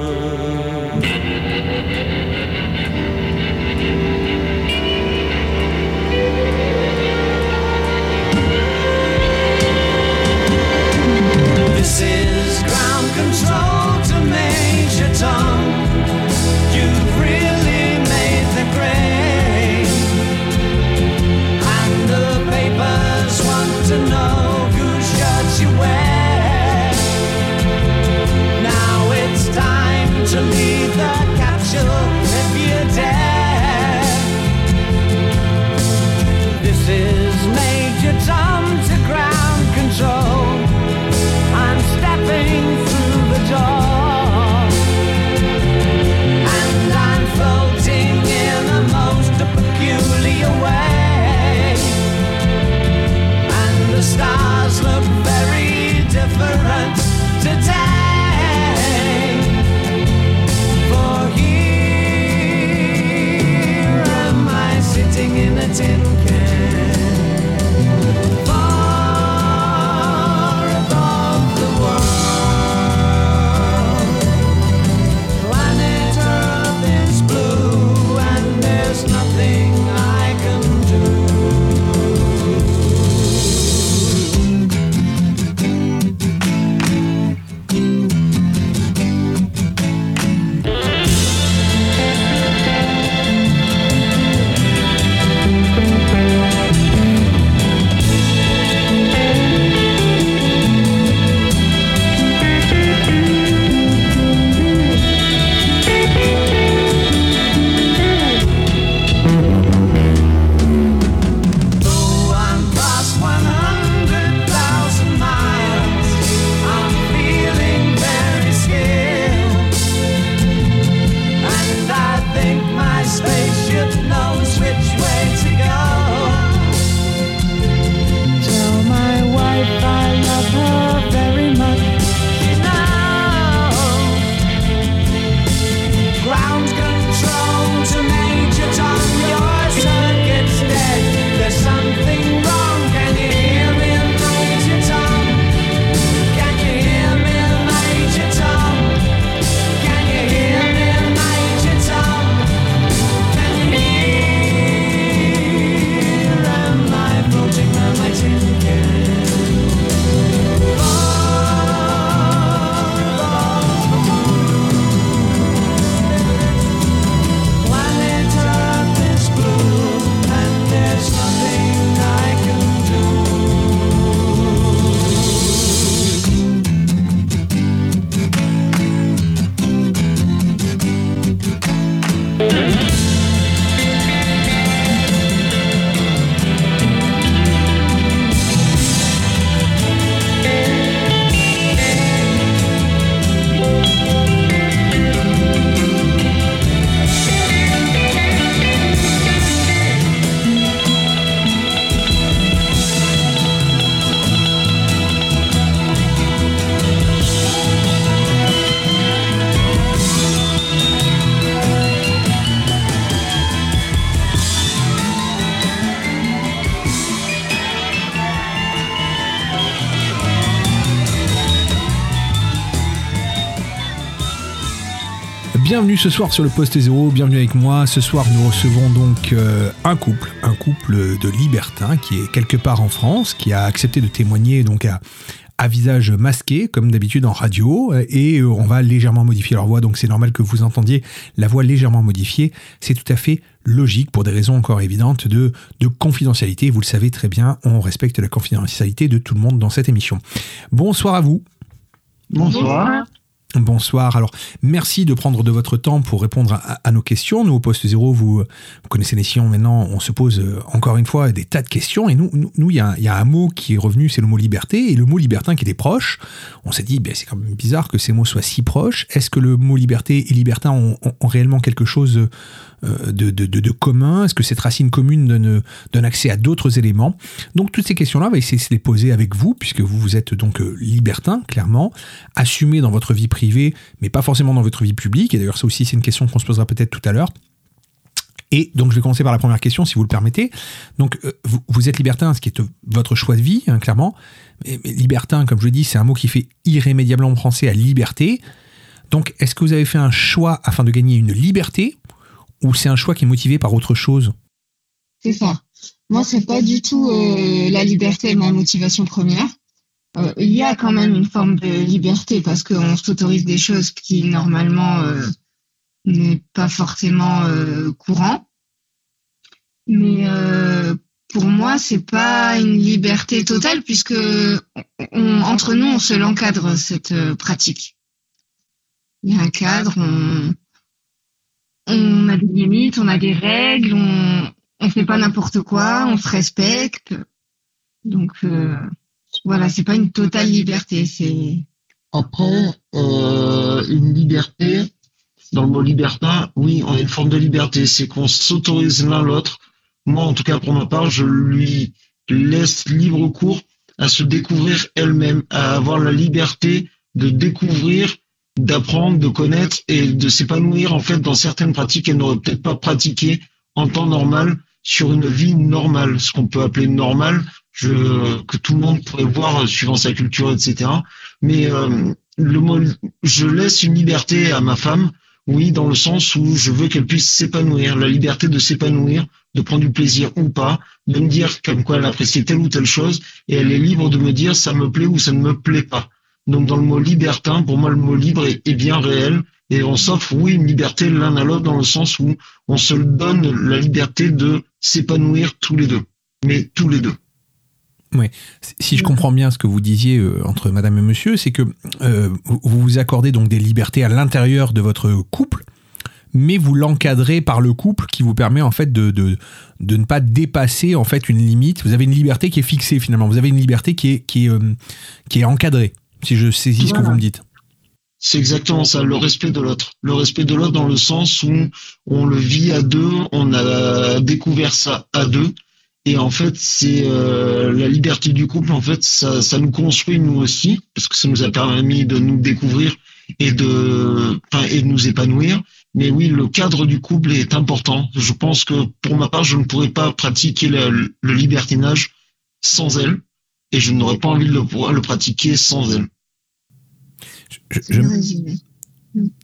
This is ground control to Major Tom. You've really made the grade. And the papers want to know whose you wear. Now it's time to leave the capsule Bienvenue ce soir sur le poste zéro, bienvenue avec moi. Ce soir nous recevons donc euh, un couple, un couple de libertins qui est quelque part en France, qui a accepté de témoigner donc à, à visage masqué, comme d'habitude en radio, et euh, on va légèrement modifier leur voix, donc c'est normal que vous entendiez la voix légèrement modifiée. C'est tout à fait logique pour des raisons encore évidentes de, de confidentialité. Vous le savez très bien, on respecte la confidentialité de tout le monde dans cette émission. Bonsoir à vous. Bonsoir. Bonsoir. Alors, merci de prendre de votre temps pour répondre à, nos questions. Nous, au Poste Zéro, vous, vous connaissez les sillons maintenant, on se pose euh, encore une fois des tas de questions. Et nous, il y, a, un mot qui est revenu, c'est le mot liberté. Et le mot libertin qui était proche, on s'est dit, ben, c'est quand même bizarre que ces mots soient si proches. Est-ce que le mot liberté et libertin ont, réellement quelque chose euh, de, de, de, de commun? Est-ce que cette racine commune donne, donne accès à d'autres éléments? Donc toutes ces questions-là, on va essayer de les poser avec vous, puisque vous, vous êtes donc euh, libertin, clairement, assumé dans votre vie privée, mais pas forcément dans votre vie publique. Et d'ailleurs, ça aussi, c'est une question qu'on se posera peut-être tout à l'heure. Et donc, je vais commencer par la première question, si vous le permettez. Donc, euh, vous, vous êtes libertin, ce qui est euh, votre choix de vie, hein, clairement. Mais, mais libertin, comme je le dis, c'est un mot qui fait irrémédiablement penser à liberté. Donc, est-ce que vous avez fait un choix afin de gagner une liberté ou c'est un choix qui est motivé par autre chose C'est ça. Moi, c'est pas du tout euh, la liberté ma motivation première. Euh, il y a quand même une forme de liberté parce qu'on s'autorise des choses qui normalement euh, n'est pas forcément euh, courant. Mais euh, pour moi, c'est pas une liberté totale puisque on- entre nous, on se l'encadre cette euh, pratique. Il y a un cadre, on, on a des limites, on a des règles, on on fait pas n'importe quoi, on se respecte. Donc euh, voilà, c'est pas une totale liberté, c'est Après, euh, une liberté, dans le mot libertin, oui, on a une forme de liberté, c'est qu'on s'autorise l'un l'autre. Moi, en tout cas, pour ma part, je lui laisse libre cours à se découvrir elle-même, à avoir la liberté de découvrir, d'apprendre, de connaître et de s'épanouir en fait dans certaines pratiques qu'elle n'aurait peut-être pas pratiquées en temps normal sur une vie normale, ce qu'on peut appeler normal, je, que tout le monde pourrait voir euh, suivant sa culture, etc. Mais euh, le mot, je laisse une liberté à ma femme, oui, dans le sens où je veux qu'elle puisse s'épanouir, la liberté de s'épanouir, de prendre du plaisir ou pas, de me dire comme quoi elle apprécie telle ou telle chose, et elle est libre de me dire ça me plaît ou ça ne me plaît pas. Donc dans le mot libertin, pour moi le mot libre est, bien réel, et on s'offre, oui, une liberté l'un à l'autre dans le sens où on se donne la liberté de s'épanouir tous les deux, mais tous les deux. Ouais. Si je comprends bien ce que vous disiez euh, entre madame et monsieur, c'est que euh, vous vous accordez donc des libertés à l'intérieur de votre couple, mais vous l'encadrez par le couple qui vous permet en fait de, ne pas dépasser en fait une limite. Vous avez une liberté qui est fixée finalement. Vous avez une liberté qui est, euh, qui est encadrée, si je saisis ce que vous me dites. C'est exactement ça, le respect de l'autre. Le respect de l'autre dans le sens où on le vit à deux, on a découvert ça à deux. Et en fait, c'est euh, la liberté du couple, en fait, ça, ça nous construit nous aussi, parce que ça nous a permis de nous découvrir et de, enfin, et de nous épanouir. Mais oui, le cadre du couple est important. Je pense que pour ma part, je ne pourrais pas pratiquer le, le libertinage sans elle, et je n'aurais pas envie de le, pouvoir le pratiquer sans elle. Je- je-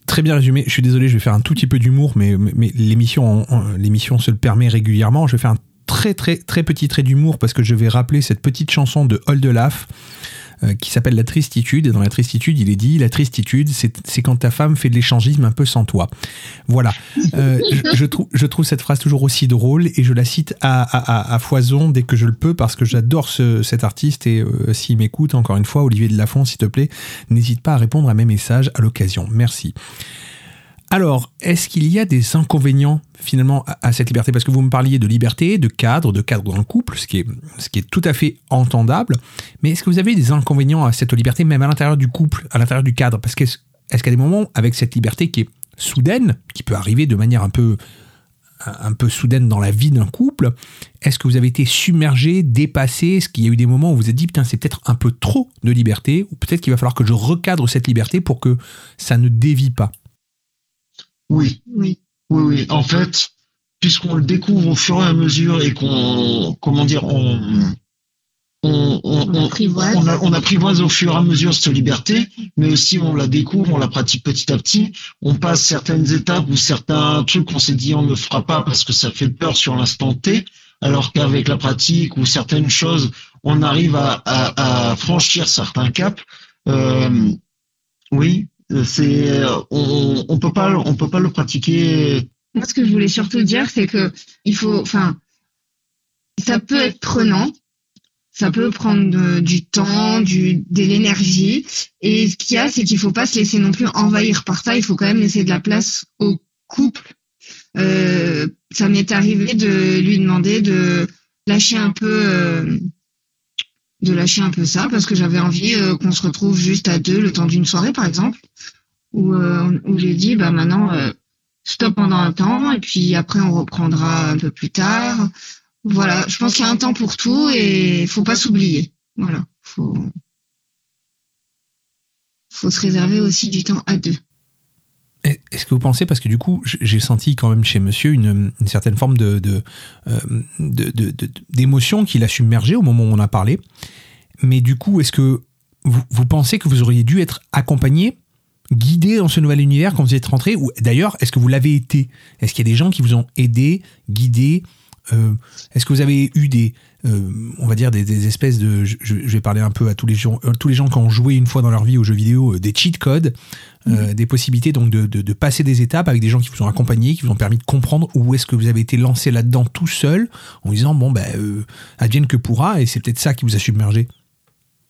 Très bien résumé. Je suis désolé, je vais faire un tout petit peu d'humour, mais, mais, mais l'émission, on- l'émission se le permet régulièrement. Je vais faire un très très très petit trait d'humour parce que je vais rappeler cette petite chanson de Oldelaf euh, qui s'appelle La Tristitude. Et dans La Tristitude, il est dit La tristitude, c'est quand ta femme fait de l'échangisme un peu sans toi. Voilà. Euh, je, je trouve, je trouve cette phrase toujours aussi drôle et je la cite à, à, à- à foison dès que je le peux parce que j'adore ce, cet artiste et euh, s'il m'écoute, encore une fois, Olivier Delafont, s'il te plaît, n'hésite pas à répondre à mes messages à l'occasion. Merci. Alors, est-ce qu'il y a des inconvénients finalement à, cette liberté? Parce que vous me parliez de liberté, de cadre, de cadre dans le couple, ce qui est, est tout à fait entendable. Mais est-ce que vous avez des inconvénients à cette liberté, même à l'intérieur du couple, à l'intérieur du cadre? Parce qu'est-ce y a des moments avec cette liberté qui est soudaine, qui peut arriver de manière un peu, un peu soudaine dans la vie d'un couple, est-ce que vous avez été submergé, dépassé? Est-ce qu'il y a eu des moments où vous vous êtes dit, putain, c'est peut-être un peu trop de liberté, ou peut-être qu'il va falloir que je recadre cette liberté pour que ça ne dévie pas? Oui. Oui. Oui, oui. En fait, puisqu'on le découvre au fur et à mesure et qu'on, comment dire, on, on, on, on, apprivoise. on, a- on apprivoise au fur et à mesure cette liberté, mais aussi on la découvre, on la pratique petit à petit. On passe certaines étapes ou certains trucs qu'on s'est dit on ne fera pas parce que ça fait peur sur l'instant T, alors qu'avec la pratique ou certaines choses, on arrive à, à, à franchir certains caps. Euh, oui, c'est on, on peut pas on peut pas le pratiquer. Moi, ce que je voulais surtout dire, c'est que il faut, enfin, ça peut être prenant, ça peut prendre du temps, du, de l'énergie. Et ce qu'il y a, c'est qu'il faut pas se laisser non plus envahir par ça. Il faut quand même laisser de la place au couple. Euh, ça m'est arrivé de lui demander de lâcher un peu, euh, de lâcher un peu ça, parce que j'avais envie euh, qu'on se retrouve juste à deux le temps d'une soirée, par exemple, où, euh, où j'ai dit, bah maintenant. euh, stop pendant un temps et puis après on reprendra un peu plus tard. Voilà, je pense qu'il y a un temps pour tout et faut pas s'oublier. Voilà, faut faut se réserver aussi du temps à deux. Est-ce que vous pensez, parce que du coup, j'ai senti quand même chez monsieur une, certaine forme euh, d'émotion qui l'a submergé au moment où on a parlé. Mais du coup, est-ce que vous, pensez que vous auriez dû être accompagné, guidé dans ce nouvel univers quand vous êtes rentré Ou d'ailleurs, est-ce que vous l'avez été? Est-ce qu'il y a des gens qui vous ont aidé, guidé Euh, Est-ce que vous avez eu des, euh, on va dire des, espèces de, je, vais parler un peu à tous les gens, tous les gens qui ont joué une fois dans leur vie aux jeux vidéo, des cheat codes, euh, des possibilités donc de, de, passer des étapes avec des gens qui vous ont accompagné, qui vous ont permis de comprendre où est-ce que vous avez été lancé là-dedans tout seul, en disant bon ben advienne que pourra, et c'est peut-être ça qui vous a submergé.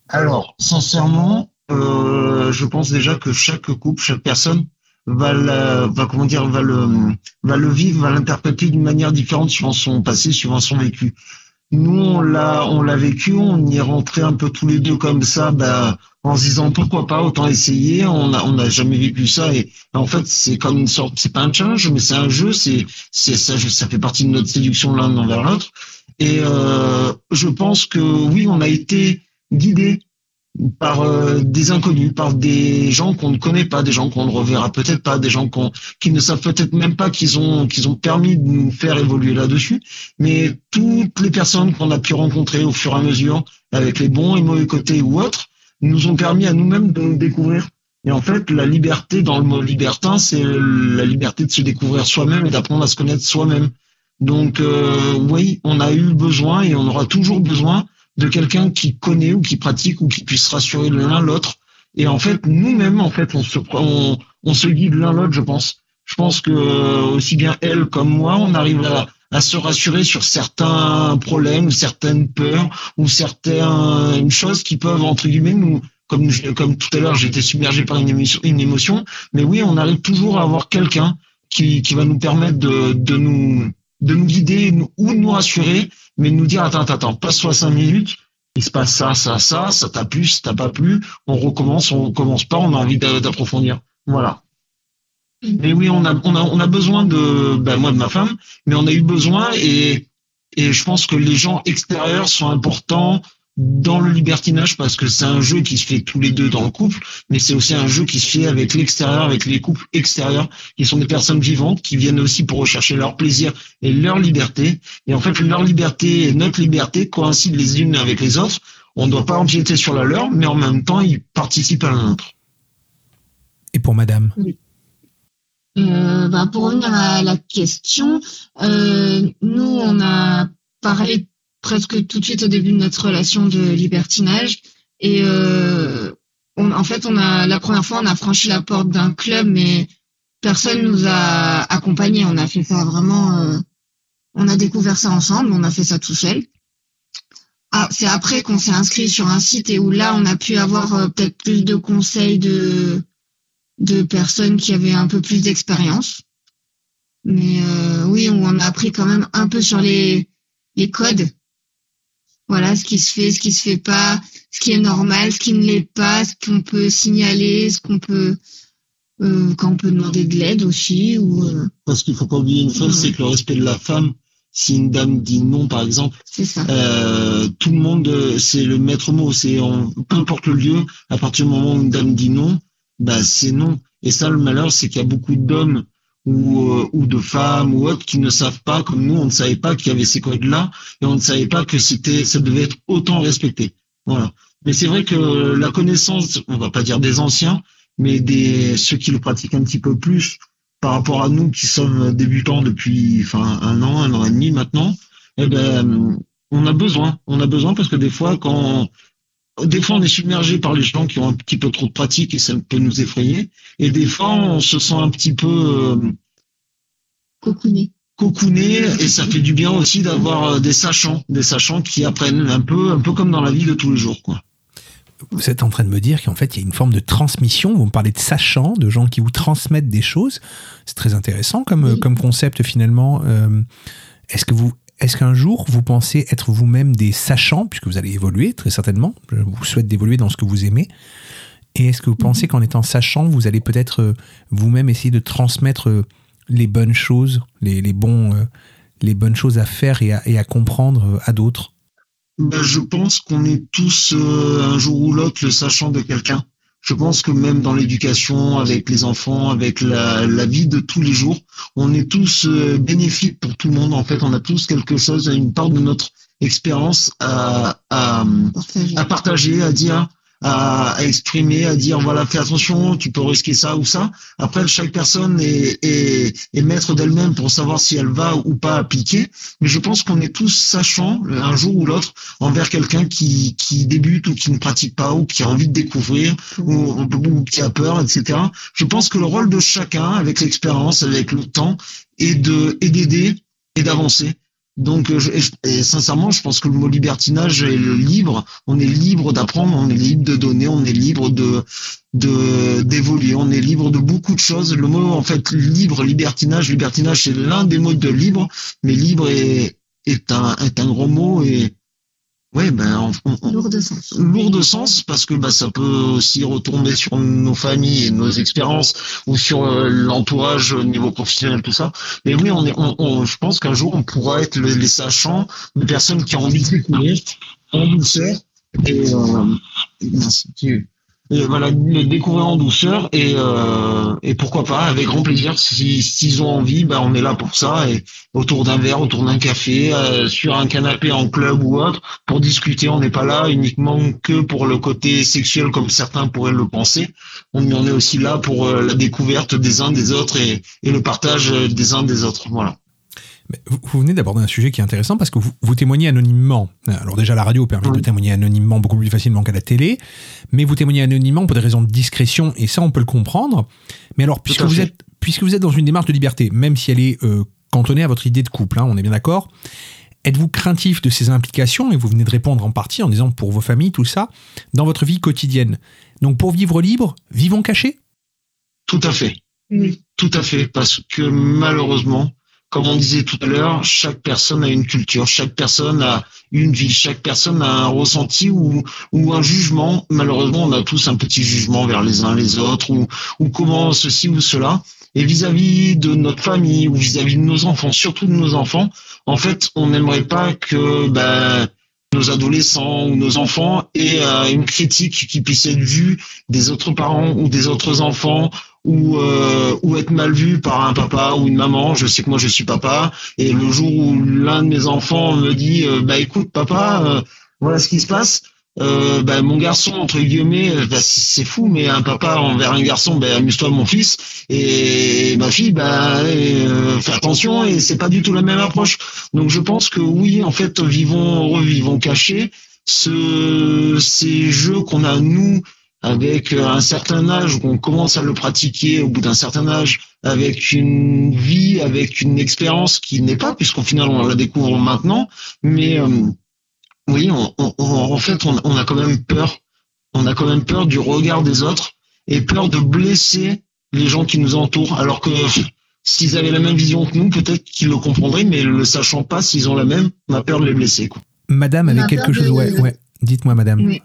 Alors, sincèrement, euh, je pense déjà que chaque couple, chaque personne va, la- va comment dire, va le, va le vivre, va l'interpréter d'une manière différente suivant son passé, suivant son vécu. Nous, on l'a, on l'a vécu, on y est rentré un peu tous les deux comme ça, bah, en se disant pourquoi pas, autant essayer. On a, on n'a jamais vécu ça et en fait, c'est comme une sorte, c'est pas un challenge, mais c'est un jeu. C'est, c'est ça, ça fait partie de notre séduction l'un envers l'autre. Et euh, je pense que oui, on a été guidé par euh, des inconnus, par des gens qu'on ne connaît pas, des gens qu'on ne reverra peut-être pas, des gens qu'on, qui ne savent peut-être même pas qu'ils ont, qu'ils ont permis de nous faire évoluer là-dessus. Mais toutes les personnes qu'on a pu rencontrer au fur et à mesure, avec les bons et mauvais côtés ou autres, nous ont permis à nous-mêmes de nous découvrir. Et en fait, la liberté dans le mot libertin, c'est la liberté de se découvrir soi-même et d'apprendre à se connaître soi-même. Donc euh, oui, on a eu besoin et on aura toujours besoin de quelqu'un qui connaît ou qui pratique ou qui puisse rassurer l'un l'autre. Et en fait, nous-mêmes, en fait, on se, on, on se guide l'un l'autre, je pense. Je pense que euh, aussi bien elle comme moi, on arrive à, à se rassurer sur certains problèmes certaines peurs ou certaines choses qui peuvent, entre guillemets, nous, comme, tout à l'heure, été submergé par une émotion, une émotion. Mais oui, on arrive toujours à avoir quelqu'un qui, qui va nous permettre de, de nous, de nous guider ou de nous rassurer, mais de nous dire, attends, attends, attends, passe-toi cinq minutes, il se passe ça, ça, ça, ça t'a plu, ça t'a pas plu, on recommence, on recommence pas, on a envie d'a- d'approfondir. Voilà. Mais oui, on a, on a, on a besoin de, ben moi de ma femme, mais on a eu besoin et, et je pense que les gens extérieurs sont importants dans le libertinage parce que c'est un jeu qui se fait tous les deux dans le couple, mais c'est aussi un jeu qui se fait avec l'extérieur, avec les couples extérieurs, qui sont des personnes vivantes, qui viennent aussi pour rechercher leur plaisir et leur liberté. Et en fait, leur liberté et notre liberté coïncident les unes avec les autres. On ne doit pas empiéter sur la leur, mais en même temps, ils participent à la nôtre. Et pour madame? Euh, bah, pour revenir à la question, euh, nous, on a parlé presque tout de suite au début de notre relation de libertinage. Et euh, en fait, on a la première fois, on a franchi la porte d'un club, mais personne nous a accompagnés. On a fait ça vraiment. on a découvert ça ensemble. On a fait ça tout seul. Ah, c'est après qu'on s'est inscrit sur un site et où là, on a pu avoir peut-être plus de conseils de de personnes qui avaient un peu plus d'expérience. Mais euh, oui, on a appris quand même un peu sur les, les codes. Voilà, ce qui se fait, ce qui se fait pas, ce qui est normal, ce qui ne l'est pas, ce qu'on peut signaler, ce qu'on peut, euh, quand on peut demander de l'aide aussi. Ou, euh, Parce qu'il faut pas oublier une chose, c'est que le respect de la femme, si une dame dit non, par exemple, euh, tout le monde, c'est le maître mot. C'est en- peu importe le lieu, à partir du moment où une dame dit non, bah c'est non. Et ça, le malheur, c'est qu'il y a beaucoup d'hommes ou, euh, ou de femmes ou autres qui ne savent pas, comme nous, on ne savait pas qu'il y avait ces codes-là et on ne savait pas que c'était, ça devait être autant respecté. Voilà. Mais c'est vrai que la connaissance, on va pas dire des anciens, mais des ceux qui le pratiquent un petit peu plus par rapport à nous qui sommes débutants depuis enfin un an, un an et demi maintenant, eh ben on a besoin, on a besoin parce que des fois quand des fois on est submergé par les gens qui ont un petit peu trop de pratique et ça peut nous effrayer, et des fois on se sent un petit peu euh, Cocooné. cocooné et ça fait du bien aussi d'avoir euh, des sachants, des sachants qui apprennent un peu, un peu comme dans la vie de tous les jours quoi. Vous êtes en train de me dire qu'en fait, il y a une forme de transmission. Vous me parlez de sachants, de gens qui vous transmettent des choses. C'est très intéressant comme, comme concept finalement. Euh, est-ce que vous, est-ce qu'un jour vous pensez être vous-même des sachants, puisque vous allez évoluer très certainement. Je vous souhaite d'évoluer dans ce que vous aimez. Et est-ce que vous pensez qu'en étant sachant, vous allez peut-être euh, vous-même essayer de transmettre euh, les bonnes choses, les, les bons, euh, les bonnes choses à faire et à, et à comprendre à d'autres? Ben, je pense qu'on est tous euh, un jour ou l'autre le sachant de quelqu'un. Je pense que même dans l'éducation, avec les enfants, avec la, la vie de tous les jours, on est tous euh, bénéfiques pour tout le monde. En fait, on a tous quelque chose, une part de notre expérience à, à, à partager, à dire, à, à exprimer, à dire voilà, fais attention, tu peux risquer ça ou ça. Après, chaque personne est, est, est maître d'elle-même pour savoir si elle va ou pas appliquer. Mais je pense qu'on est tous sachants un jour ou l'autre envers quelqu'un qui, qui débute ou qui ne pratique pas ou qui a envie de découvrir ou, ou qui a peur, etc. Je pense que le rôle de chacun, avec l'expérience, avec le temps, est de et d'aider et d'avancer. Donc, euh, je- et, sincèrement, je pense que le mot libertinage est le libre. On est libre d'apprendre, on est libre de donner, on est libre de de d'évoluer, on est libre de beaucoup de choses. Le mot en fait libre, libertinage, libertinage, c'est l'un des mots de libre, mais libre est est un est un gros mot et ouais ben on- on- Lourd de sens. lourd de sens parce que bah, ça peut aussi retomber sur nos familles et nos expériences ou sur euh, l'entourage au niveau professionnel tout ça mais oui on est on, on- je pense qu'un jour on pourra être le- les sachants des personnes qui ont envie de découvrir en douceur et euh, Dieu. Et voilà, le découvrir en douceur et, euh, et pourquoi pas, avec grand plaisir, si- s'ils ont envie, ben on est là pour ça, et autour d'un verre, autour d'un café, euh, sur un canapé en club ou autre, pour discuter. On n'est pas là uniquement que pour le côté sexuel comme certains pourraient le penser. On, est aussi là pour euh, la découverte des uns des autres et, et le partage euh, des uns des autres. Voilà. Vous, venez d'aborder un sujet qui est intéressant parce que vous, vous témoignez anonymement. Alors déjà, la radio permet de témoigner anonymement beaucoup plus facilement qu'à la télé, mais vous témoignez anonymement pour des raisons de discrétion, et ça, on peut le comprendre. Mais alors, puisque vous êtes, puisque vous êtes dans une démarche de liberté, même si elle est euh, cantonnée à votre idée de couple, hein, on est bien d'accord, êtes-vous craintif de ces implications, et vous venez de répondre en partie en disant pour vos familles, tout ça, dans votre vie quotidienne? Donc pour vivre libre, vivons cachés? Tout à fait. Tout à fait, parce que malheureusement, comme on disait tout à l'heure, chaque personne a une culture, chaque personne a une vie, chaque personne a un ressenti ou, un jugement. Malheureusement, on a tous un petit jugement vers les uns les autres ou, ou comment ceci ou cela. Et vis-à-vis de notre famille ou vis-à-vis de nos enfants, surtout de nos enfants, en fait, on n'aimerait pas que ben, nos adolescents ou nos enfants aient euh, une critique qui puisse être vue des autres parents ou des autres enfants ou euh, ou être mal vu par un papa ou une maman. Je sais que moi je suis papa et le jour où l'un de mes enfants me dit euh, bah écoute papa euh, voilà ce qui se passe. Euh, bah, mon garçon entre guillemets euh, bah, c'est fou mais un papa envers un garçon bah, amuse-toi mon fils. Et ma fille bah euh, fais attention et c'est pas du tout la même approche. Donc je pense que oui en fait vivons revivons cachés. Ce ces jeux qu'on a nous avec euh, un certain âge où on commence à le pratiquer au bout d'un certain âge avec une vie avec une expérience qui n'est pas puisqu'au final on la découvre maintenant mais euh, oui, on, on- on- en fait, on, on a quand même peur. On a quand même peur du regard des autres et peur de blesser les gens qui nous entourent. Alors que s'ils avaient la même vision que nous, peut-être qu'ils le comprendraient, mais le sachant pas s'ils ont la même, on a peur de les blesser. Quoi. Madame, On avec a quelque chose, de- ouais, ouais. Dites-moi, madame. Oui.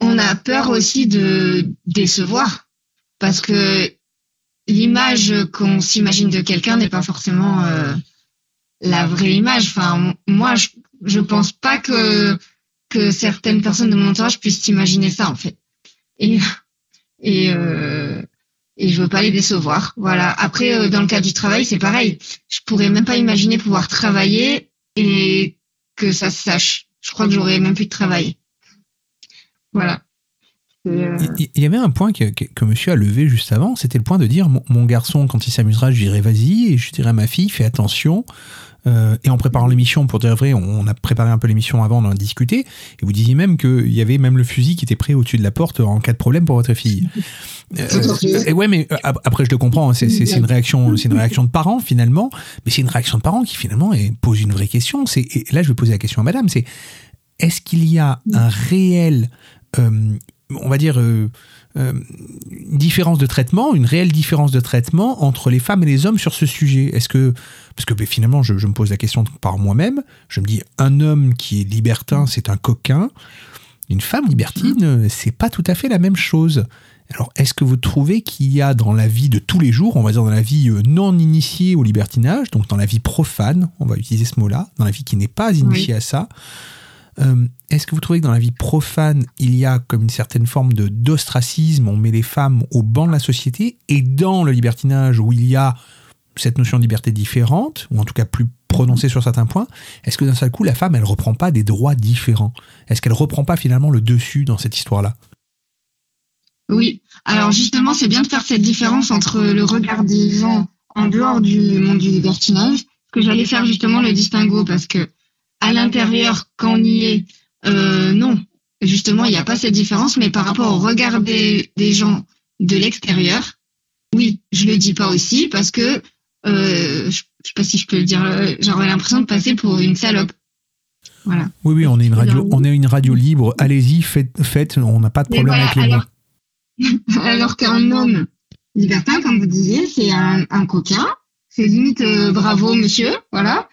On a peur aussi de décevoir parce que l'image qu'on s'imagine de quelqu'un n'est pas forcément euh, la vraie image. Enfin, moi, je, je pense pas que que certaines personnes de mon entourage puissent imaginer ça en fait. Et et euh, et je veux pas les décevoir. Voilà. Après, euh, dans le cas du travail, c'est pareil. Je pourrais même pas imaginer pouvoir travailler et que ça se sache. Je crois que j'aurais même plus de travail. Voilà. Euh, Il il y avait un point que, que, que monsieur a levé juste avant, c'était le point de dire mon, mon garçon, quand il s'amusera, je dirais vas-y, et je dirais à ma fille, fais attention. Euh, et en préparant l'émission, pour dire vrai, on, a préparé un peu l'émission avant, on en a discuté, et vous disiez même qu'il y avait même le fusil qui était prêt au-dessus de la porte en cas de problème pour votre fille. [laughs] Euh, et ouais, mais euh, ap- après je le comprends, hein, c'est une réaction, c'est une réaction de parents finalement, mais c'est une réaction de parents qui finalement pose une vraie question. C'est et là je vais poser la question à Madame, c'est est-ce qu'il y a un réel, euh, on va dire, euh, euh, une différence de traitement, une réelle différence de traitement entre les femmes et les hommes sur ce sujet? Est-ce que, parce que ben, finalement, je, je me pose la question par moi-même, je me dis, un homme qui est libertin, c'est un coquin. Une femme libertine, euh, c'est pas tout à fait la même chose. Alors, est-ce que vous trouvez qu'il y a dans la vie de tous les jours, on va dire dans la vie euh, non initiée au libertinage, donc dans la vie profane, on va utiliser ce mot-là, dans la vie qui n'est pas initiée Oui. à ça, euh, est-ce que vous trouvez que dans la vie profane, il y a comme une certaine forme de d'ostracisme, on met les femmes au banc de la société, et dans le libertinage où il y a cette notion de liberté différente, ou en tout cas plus prononcée sur certains points, est-ce que d'un seul coup, la femme, elle reprend pas des droits différents? Est-ce qu'elle reprend pas finalement le dessus dans cette histoire-là? Oui. Alors justement, c'est bien de faire cette différence entre le regard des gens en dehors du monde du libertinage, que j'allais faire justement le distinguo parce que à l'intérieur, quand on y est, euh, non, justement, il n'y a pas cette différence, mais par rapport au regard des, des gens de l'extérieur, oui, je le dis pas aussi parce que euh, je, sais pas si je peux le dire, euh, j'aurais l'impression de passer pour une salope. Voilà. Oui, oui, on est une radio, on est une radio libre. Allez-y, faites, faites, on n'a pas de problème voilà, avec les mots. alors, [laughs] alors qu'un homme libertin, comme vous disiez, c'est un, un coquin. C'est limite euh, bravo monsieur, voilà.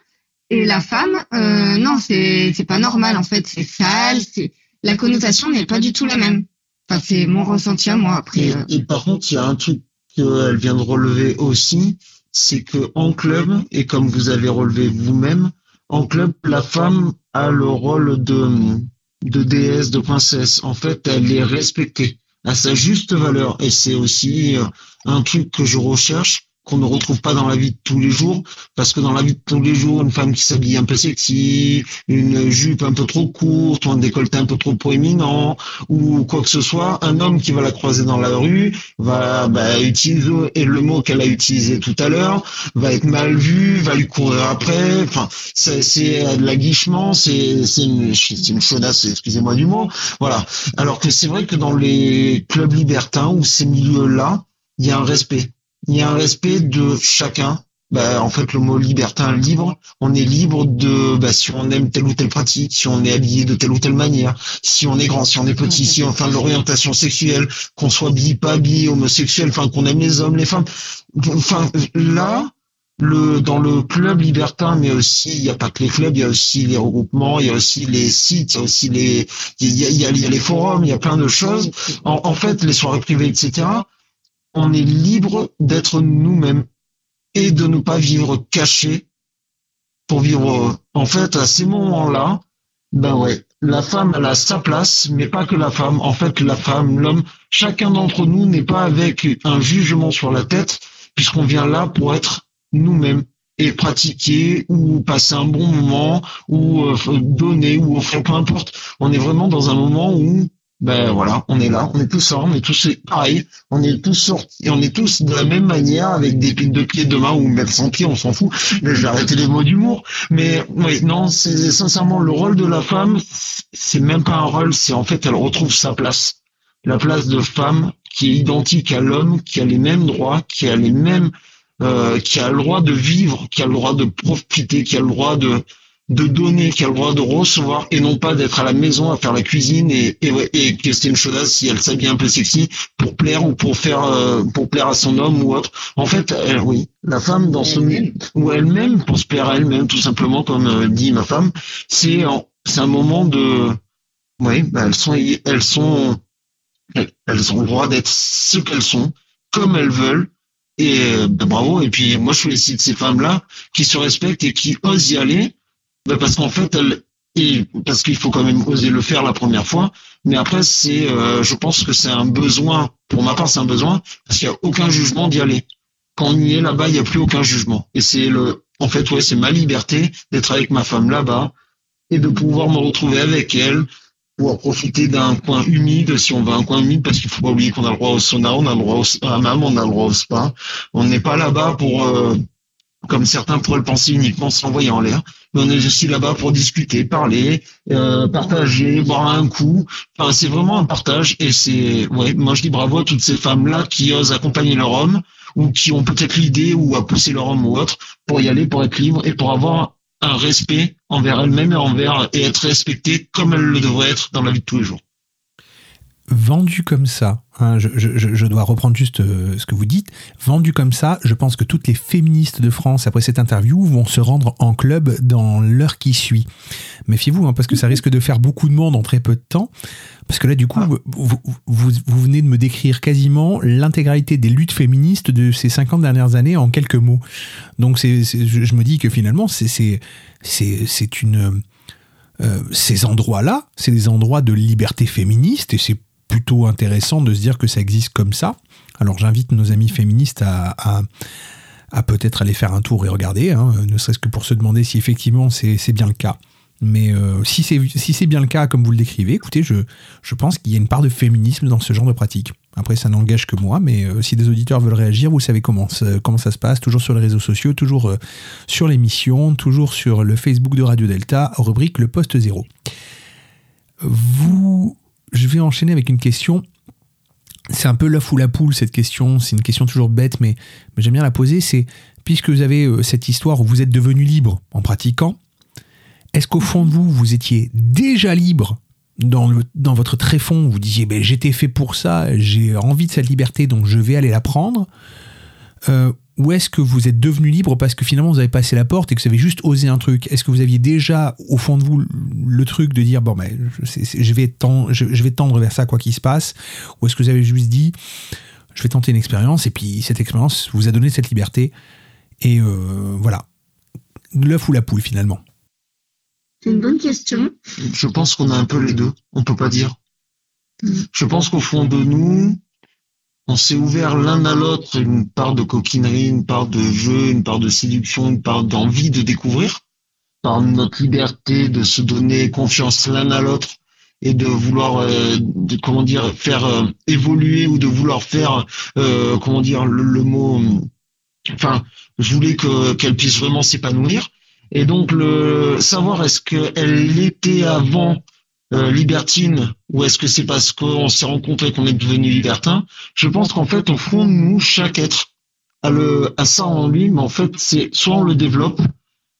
Et la femme, euh, non, c'est c'est pas normal en fait. C'est sale. C'est la connotation n'est pas du tout la même. Enfin, c'est mon ressenti à moi. Après, Et, euh, et par contre, il y a un truc qu'elle vient de relever aussi, c'est que en club, et comme vous avez relevé vous-même, en club, la femme a le rôle de, de déesse, de princesse. En fait, elle est respectée à sa juste valeur. Et c'est aussi euh, un truc que je recherche qu'on ne retrouve pas dans la vie de tous les jours, parce que dans la vie de tous les jours, une femme qui s'habille un peu sexy, une jupe un peu trop courte, ou un décolleté un peu trop proéminent, ou quoi que ce soit, un homme qui va la croiser dans la rue va bah, utiliser et le mot qu'elle a utilisé tout à l'heure, va être mal vu, va lui courir après. Enfin, c'est c'est de l'aguichement, c'est c'est une, une chaudasse, excusez-moi du mot. Voilà. Alors que c'est vrai que dans les clubs libertins ou ces milieux-là, il y a un respect. Il y a un respect de chacun. Bah, en fait, le mot libertin, libre, on est libre de, bah, si on aime telle ou telle pratique, si on est habillé de telle ou telle manière, si on est grand, si on est petit, si on fait l'orientation sexuelle, qu'on soit bi, pas bi, homosexuel, enfin, qu'on aime les hommes, les femmes. Enfin, là, le, dans le club libertin, mais aussi, il n'y a pas que les clubs, il y a aussi les regroupements, il y a aussi les sites, il y a aussi les, il y a, y a- y a les forums, il y a plein de choses. En, en fait, les soirées privées, etc., on est libre d'être nous-mêmes et de ne pas vivre caché pour vivre heureux. En fait, à ces moments-là, ben ouais, la femme, elle a sa place, mais pas que la femme. En fait, la femme, l'homme, chacun d'entre nous n'est pas avec un jugement sur la tête, puisqu'on vient là pour être nous-mêmes et pratiquer ou passer un bon moment ou euh, donner ou offrir, peu importe. On est vraiment dans un moment où ben voilà, on est là, on est tous là, on est tous pareil, on est tous sortis, on est tous de la même manière avec des pieds de pieds de main ou même sans pieds, on s'en fout. Mais je vais arrêter les mots d'humour. Mais oui, non, c'est sincèrement le rôle de la femme, c'est même pas un rôle, c'est en fait elle retrouve sa place, la place de femme qui est identique à l'homme, qui a les mêmes droits, qui a les mêmes, euh, qui a le droit de vivre, qui a le droit de profiter, qui a le droit de de donner, qui a le droit de recevoir et non pas d'être à la maison à faire la cuisine et, et, et une chaudasse si elle s'habille un peu sexy pour plaire ou pour faire euh, pour plaire à son homme ou autre. En fait, oui, la femme dans ce ou elle-même pour se plaire à elle-même tout simplement comme euh, dit ma femme, c'est c'est un moment de oui, bah, elles sont elles sont elles, elles ont le droit d'être ce qu'elles sont comme elles veulent et euh, bah, bravo et puis moi je félicite ces femmes là qui se respectent et qui osent y aller ben parce qu'en fait, elle, et parce qu'il faut quand même oser le faire la première fois, mais après c'est, euh, je pense que c'est un besoin pour ma part, c'est un besoin parce qu'il n'y a aucun jugement d'y aller. Quand on y est là-bas, il n'y a plus aucun jugement. Et c'est le, en fait, ouais, c'est ma liberté d'être avec ma femme là-bas et de pouvoir me retrouver avec elle, pouvoir profiter d'un coin humide, si on veut un coin humide, parce qu'il faut pas oublier qu'on a le droit au sauna, on a le droit au hammam, on a le droit au spa. On n'est pas là-bas pour, euh, comme certains pourraient le penser, uniquement s'envoyer en l'air. Mais on est aussi là-bas pour discuter, parler, euh, partager, boire un coup. Enfin, c'est vraiment un partage et c'est, ouais, moi je dis bravo à toutes ces femmes-là qui osent accompagner leur homme ou qui ont peut-être l'idée ou à pousser leur homme ou autre pour y aller, pour être libre et pour avoir un respect envers elles-mêmes et envers et être respectées comme elles le devraient être dans la vie de tous les jours. Vendu comme ça, hein, je, dois reprendre juste euh, ce que vous dites, vendu comme ça, je pense que toutes les féministes de France, après cette interview, vont se rendre en club dans l'heure qui suit. Méfiez-vous, hein, parce que ça risque de faire beaucoup de monde en très peu de temps. Parce que là, du coup, vous, venez de me décrire quasiment l'intégralité des luttes féministes de ces 50 dernières années en quelques mots. Donc, je, me dis que finalement, c'est une... euh, ces endroits-là, c'est des endroits de liberté féministe et c'est plutôt intéressant de se dire que ça existe comme ça. Alors j'invite nos amis féministes à, à- peut-être aller faire un tour et regarder, hein, ne serait-ce que pour se demander si effectivement c'est bien le cas. Mais euh, si c'est si bien le cas comme vous le décrivez, écoutez, je, je pense qu'il y a une part de féminisme dans ce genre de pratique. Après, ça n'engage que moi, mais euh, si des auditeurs veulent réagir, vous savez comment, comment ça se passe, toujours sur les réseaux sociaux, toujours euh, sur l'émission, toujours sur le Facebook de Radio Delta, rubrique Le Poste Zéro. Vous, vais enchaîner avec une question. C'est un peu l'œuf ou la poule cette question. C'est une question toujours bête, mais, j'aime bien la poser. C'est puisque vous avez euh, cette histoire où vous êtes devenu libre en pratiquant, est-ce qu'au fond de vous, vous étiez déjà libre dans, dans votre tréfond Vous disiez, ben, j'étais fait pour ça, j'ai envie de cette liberté, donc je vais aller la prendre. Euh, ou est-ce que vous êtes devenu libre parce que finalement vous avez passé la porte et que vous avez juste osé un truc? Est-ce que vous aviez déjà au fond de vous le- truc de dire bon ben je, vais tendre, je, je vais tendre vers ça quoi qu'il se passe? Ou est-ce que vous avez juste dit je vais tenter une expérience et puis cette expérience vous a donné cette liberté et euh, voilà l'œuf ou la poule finalement C'est une bonne question. Je pense qu'on a un peu les deux. On peut pas dire. Je pense qu'au fond de nous, on s'est ouvert l'un à l'autre une part de coquinerie, une part de jeu, une part de séduction, une part d'envie de découvrir, par notre liberté de se donner confiance l'un à l'autre et de vouloir, euh, comment dire, faire euh, évoluer ou de vouloir faire, euh, comment dire, le, mot, enfin, je voulais que qu'elle puisse vraiment s'épanouir. Et donc le savoir est-ce qu'elle l'était avant euh, libertine ou est-ce que c'est parce qu'on s'est rencontré qu'on est devenu libertin Je pense qu'en fait au fond nous chaque être a le a ça en lui, mais en fait c'est soit on le développe,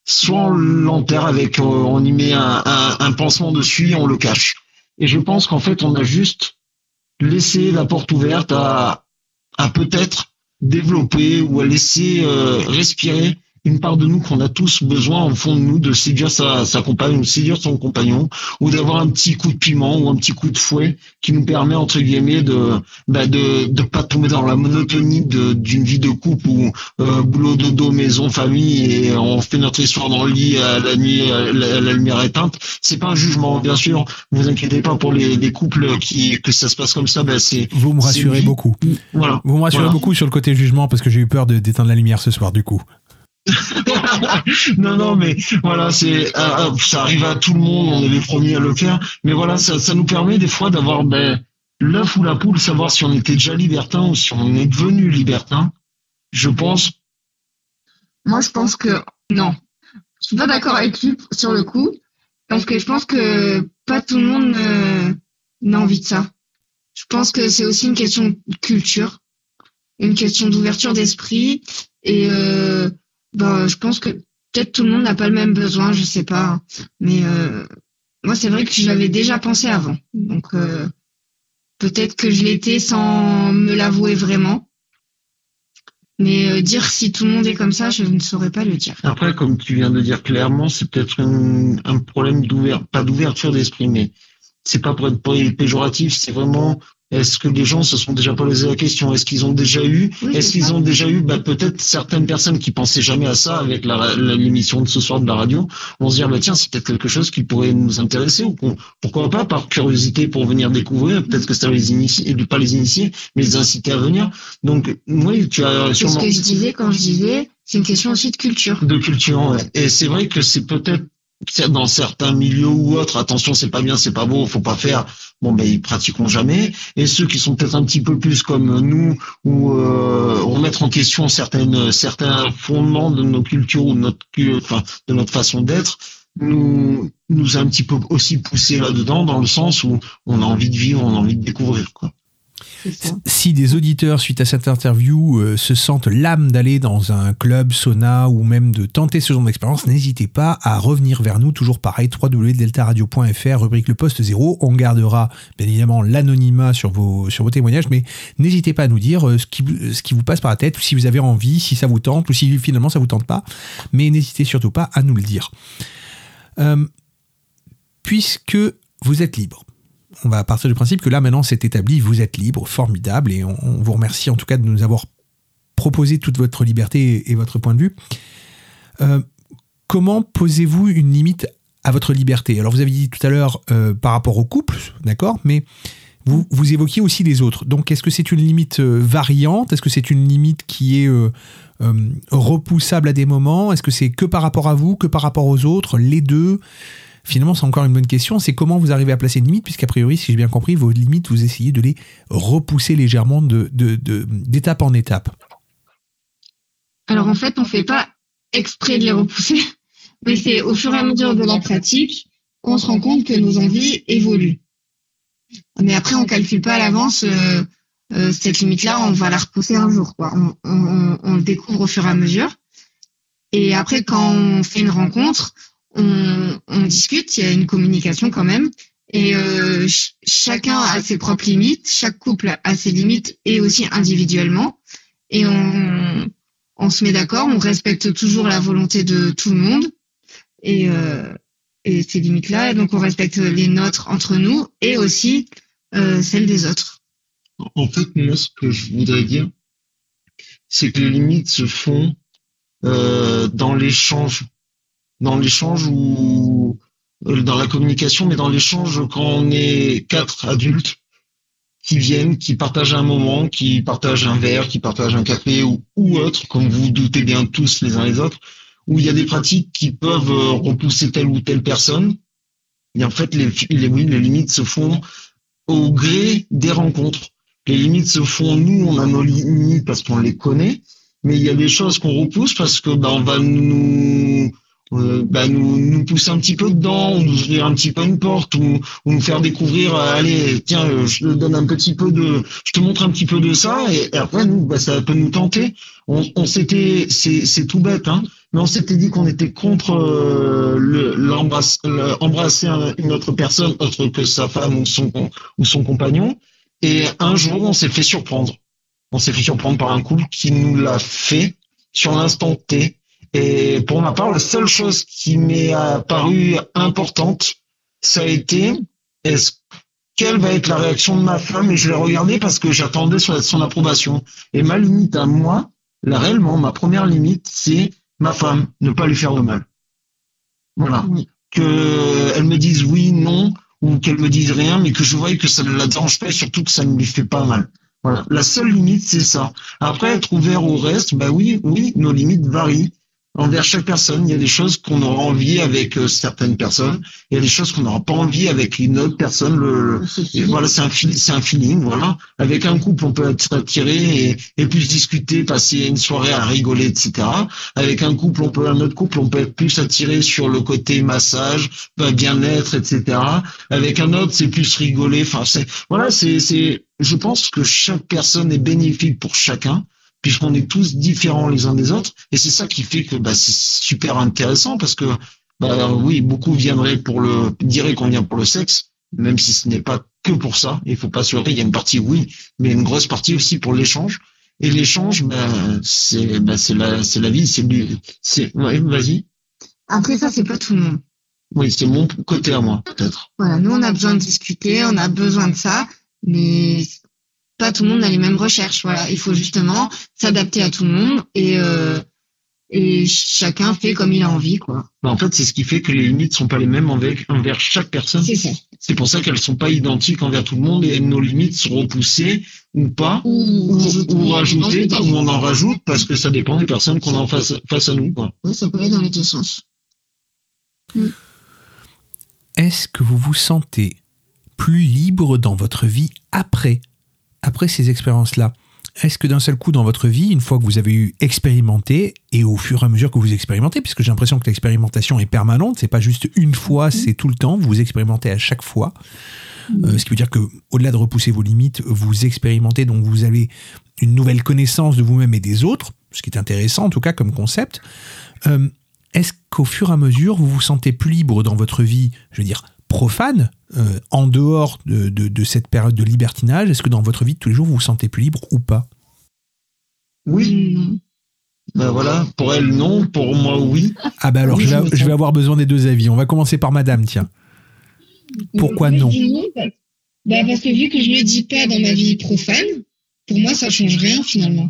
soit on l'enterre avec euh, on y met un, un, un pansement dessus et on le cache. Et je pense qu'en fait on a juste laissé la porte ouverte à à peut-être développer ou à laisser euh, respirer une part de nous qu'on a tous besoin au fond de nous de séduire sa, sa compagne ou séduire son compagnon ou d'avoir un petit coup de piment ou un petit coup de fouet qui nous permet entre guillemets de bah, de de pas tomber dans la monotonie de d'une vie de couple où euh, boulot dodo maison famille et on fait notre histoire dans le lit à la nuit à la, à la lumière éteinte. C'est pas un jugement bien sûr. Vous inquiétez pas pour les, les couples qui que ça se passe comme ça bah, c'est vous me rassurez beaucoup. Voilà. Vous me rassurez Voilà. beaucoup sur le côté jugement parce que j'ai eu peur d'éteindre la lumière ce soir du coup non, non, mais voilà, c'est euh, euh, ça arrive à tout le monde, on est les premiers à le faire. Mais voilà, ça, nous permet des fois d'avoir ben, l'œuf ou la poule, savoir si on était déjà libertin ou si on est devenu libertin. Je pense. Moi, je pense que non. Je suis pas d'accord avec lui sur le coup, parce que je pense que pas tout le monde euh, n'a envie de ça. Je pense que c'est aussi une question de culture, une question d'ouverture d'esprit, et ben, je pense que peut-être tout le monde n'a pas le même besoin, je sais pas. Mais euh, moi, c'est vrai que je l'avais déjà pensé avant, donc euh, peut-être que je l'étais sans me l'avouer vraiment. Mais euh, dire si tout le monde est comme ça, je ne saurais pas le dire. Après, comme tu viens de dire clairement, c'est peut-être un, un problème d'ouverture, pas d'ouverture d'esprit, mais c'est pas pour être pé- péjoratif, c'est vraiment Est-ce que les gens se sont déjà posé la question? Est-ce qu'ils ont déjà eu? Oui, Est-ce qu'ils ont déjà eu? Bah, peut-être certaines personnes qui pensaient jamais à ça avec l'émission de ce soir de la radio vont se dire bah tiens c'est peut-être quelque chose qui pourrait nous intéresser ou pourquoi pas par curiosité pour venir découvrir peut-être que ça va les initier pas les initier mais les inciter à venir donc oui tu as C'est ce sûrement que je disais quand je disais, c'est une question aussi de culture. de culture. ouais. Et c'est vrai que c'est peut-être dans certains milieux ou autres, attention, c'est pas bien, c'est pas beau, faut pas faire. Bon, ben ils pratiqueront jamais. Et ceux qui sont peut-être un petit peu plus comme nous, ou euh, remettre en question certaines certains fondements de nos cultures ou de notre enfin de notre façon d'être, nous nous a un petit peu aussi poussé là-dedans, dans le sens où on a envie de vivre, on a envie de découvrir, quoi. Si des auditeurs, suite à cette interview, euh, se sentent l'âme d'aller dans un club, sauna ou même de tenter ce genre d'expérience, n'hésitez pas à revenir vers nous, toujours pareil, www.deltaradio.fr, rubrique le poste zéro. On gardera bien évidemment l'anonymat sur vos, sur vos témoignages, mais n'hésitez pas à nous dire euh, ce qui, vous- ce qui vous passe par la tête, ou si vous avez envie, si ça vous tente, ou si finalement ça vous tente pas. Mais n'hésitez surtout pas à nous le dire. Euh, puisque vous êtes libre, on va partir du principe que là maintenant c'est établi, vous êtes libre, formidable, et on, vous remercie en tout cas de nous avoir proposé toute votre liberté et, votre point de vue. Euh, comment posez-vous une limite à votre liberté? Alors vous avez dit tout à l'heure euh, par rapport au couple, d'accord, mais vous, évoquiez aussi les autres. Donc est-ce que c'est une limite euh, variante? Est-ce que c'est une limite qui est repoussable à des moments? Est-ce que c'est que par rapport à vous, que par rapport aux autres, les deux? Finalement, c'est encore une bonne question. C'est comment vous arrivez à placer une limite, puisqu'a priori, si j'ai bien compris, vos limites, vous essayez de les repousser légèrement de, de- d'étape en étape. Alors en fait, on fait pas exprès de les repousser, [laughs] mais c'est au fur et à mesure de la pratique qu'on se rend compte que nos envies évoluent. Mais après, on calcule pas à l'avance euh, euh, cette limite-là, on va la repousser un jour. On- on le découvre au fur et à mesure. Et après, quand on fait une rencontre, on, on discute, il y a une communication quand même. Et euh, ch- chacun a ses propres limites, chaque couple a ses limites et aussi individuellement. Et on, on se met d'accord, on respecte toujours la volonté de tout le monde et, euh, et ces limites-là. Et donc on respecte les nôtres entre nous et aussi euh, celles des autres. En fait, moi, ce que je voudrais dire, c'est que les limites se font euh, dans l'échange, dans l'échange ou euh, dans la communication, mais dans l'échange quand on est quatre adultes qui viennent, qui partagent un moment, qui partagent un verre, qui partagent un café ou, autre, comme vous vous doutez bien tous les uns les autres, où il y a des pratiques qui peuvent euh, repousser telle ou telle personne. Et en fait, les, les, limites se font au gré des rencontres. Les limites se font, nous, on a nos limites parce qu'on les connaît, mais il y a des choses qu'on repousse parce que bah, on va nous, euh, bah, nous, nous pousser un petit peu dedans, ou nous ouvrir un petit peu une porte, ou, ou nous faire découvrir, euh, allez, tiens, euh, je te donne un petit peu de, je te montre un petit peu de ça, et, et après, nous, bah, ça peut nous tenter. On, on s'était, c'est, c'est tout bête, hein, mais on s'était dit qu'on était contre euh, le, l'embrasse- le- embrasser un- une autre personne autre que sa femme ou son, ou son compagnon. Et un jour, on s'est fait surprendre. On s'est fait surprendre par un couple qui nous l'a fait sur l'instant T. Et pour ma part, la seule chose qui m'est apparue importante, ça a été est-ce quelle va être la réaction de ma femme Et je l'ai regardé parce que j'attendais son, approbation. Et ma limite à moi, là réellement, ma première limite, c'est ma femme, ne pas lui faire de mal. Voilà. Que elle me dise oui, non, ou qu'elle me dise rien, mais que je voie que ça ne la dérange pas et surtout que ça ne lui fait pas mal. Voilà. La seule limite, c'est ça. Après, être ouvert au reste, bah oui, oui, nos limites varient envers chaque personne. Il y a des choses qu'on aura envie avec euh, certaines personnes. Il y a des choses qu'on n'aura pas envie avec une autre personne. Le, le- et voilà, c'est un, c'est un feeling. Voilà. Avec un couple, on peut être attiré et, et plus discuter, passer une soirée à rigoler, etc. Avec un couple, on peut, un autre couple, on peut être plus attiré sur le côté massage, bah, bien-être, etc. Avec un autre, c'est plus rigoler. Enfin, c'est, voilà, c'est, c'est, je pense que chaque personne est bénéfique pour chacun puisqu'on est tous différents les uns des autres, et c'est ça qui fait que bah, c'est super intéressant parce que bah, oui, beaucoup viendraient pour le diraient qu'on vient pour le sexe, même si ce n'est pas que pour ça. Il faut pas se leurrer, il y a une partie oui, mais une grosse partie aussi pour l'échange. Et l'échange, bah, c'est bah, c'est la c'est la vie, c'est du c'est ouais, vas-y. Après ça, c'est pas tout le monde. Oui, c'est mon côté à moi peut-être. Voilà, nous on a besoin de discuter, on a besoin de ça. mais pas tout le monde a les mêmes recherches. Voilà, il faut justement s'adapter à tout le monde et euh, et chacun fait comme il a envie, quoi. Bah, en fait, c'est ce qui fait que les limites sont pas les mêmes envers, envers chaque personne. C'est ça. C'est pour ça qu'elles sont pas identiques envers tout le monde et nos limites sont repoussées ou pas, ou, ou rajoutées, ou on en rajoute parce que ça dépend des personnes qu'on a en face, face à nous, quoi. Oui, ça peut aller dans les deux sens. Est-ce que vous vous sentez plus libre dans votre vie après, après ces expériences-là Est-ce que d'un seul coup dans votre vie, une fois que vous avez eu expérimenté, et au fur et à mesure que vous expérimentez, puisque j'ai l'impression que l'expérimentation est permanente, c'est pas juste une fois, c'est tout le temps, vous expérimentez à chaque fois. Euh, ce qui veut dire que au-delà de repousser vos limites, vous expérimentez, donc vous avez une nouvelle connaissance de vous-même et des autres, ce qui est intéressant en tout cas comme concept. Euh, Est-ce qu'au fur et à mesure, vous vous sentez plus libre dans votre vie, je veux dire, profane, euh, en dehors de, de- de cette période de libertinage Est-ce que dans votre vie de tous les jours, vous vous sentez plus libre ou pas? Oui. Ben voilà, pour elle non, pour moi oui. Ah bah alors, Oui, je, vais, je avoir besoin des deux avis. On va commencer par madame, tiens. Pourquoi non? bah, Parce que vu que je le dis pas dans ma vie profane, pour moi, ça change rien finalement.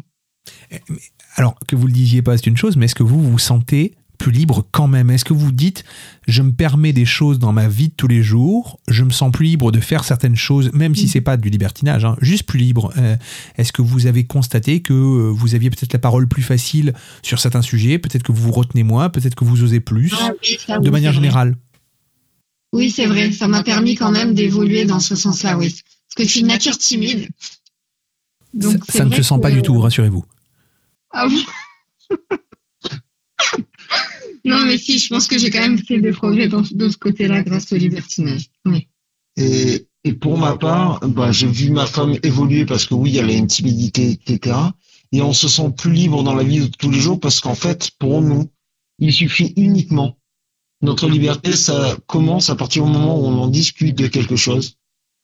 Alors, que vous le disiez pas, c'est une chose, mais est-ce que vous vous sentez plus libre quand même Est-ce que vous dites, je me permets des choses dans ma vie de tous les jours, je me sens plus libre de faire certaines choses, même si c'est pas du libertinage, hein, juste plus libre Euh, Est-ce que vous avez constaté que euh, vous aviez peut-être la parole plus facile sur certains sujets, peut-être que vous vous retenez moins, peut-être que vous osez plus, Ah oui, ça, de manière générale? Oui, c'est vrai. Ça m'a permis quand même d'évoluer dans ce sens-là, oui. Parce que je suis de nature timide. Donc, Ça ne se sent que- pas du tout, rassurez-vous. Ah bon [laughs] Non, mais si, je pense que j'ai quand même fait des progrès dans, de ce côté-là grâce au libertinage. Oui. Et, et pour ma part, bah, j'ai vu ma femme évoluer parce que oui, elle a une timidité, etc. Et on se sent plus libre dans la vie de tous les jours parce qu'en fait, pour nous, il suffit uniquement. Notre liberté, ça commence à partir du moment où on en discute de quelque chose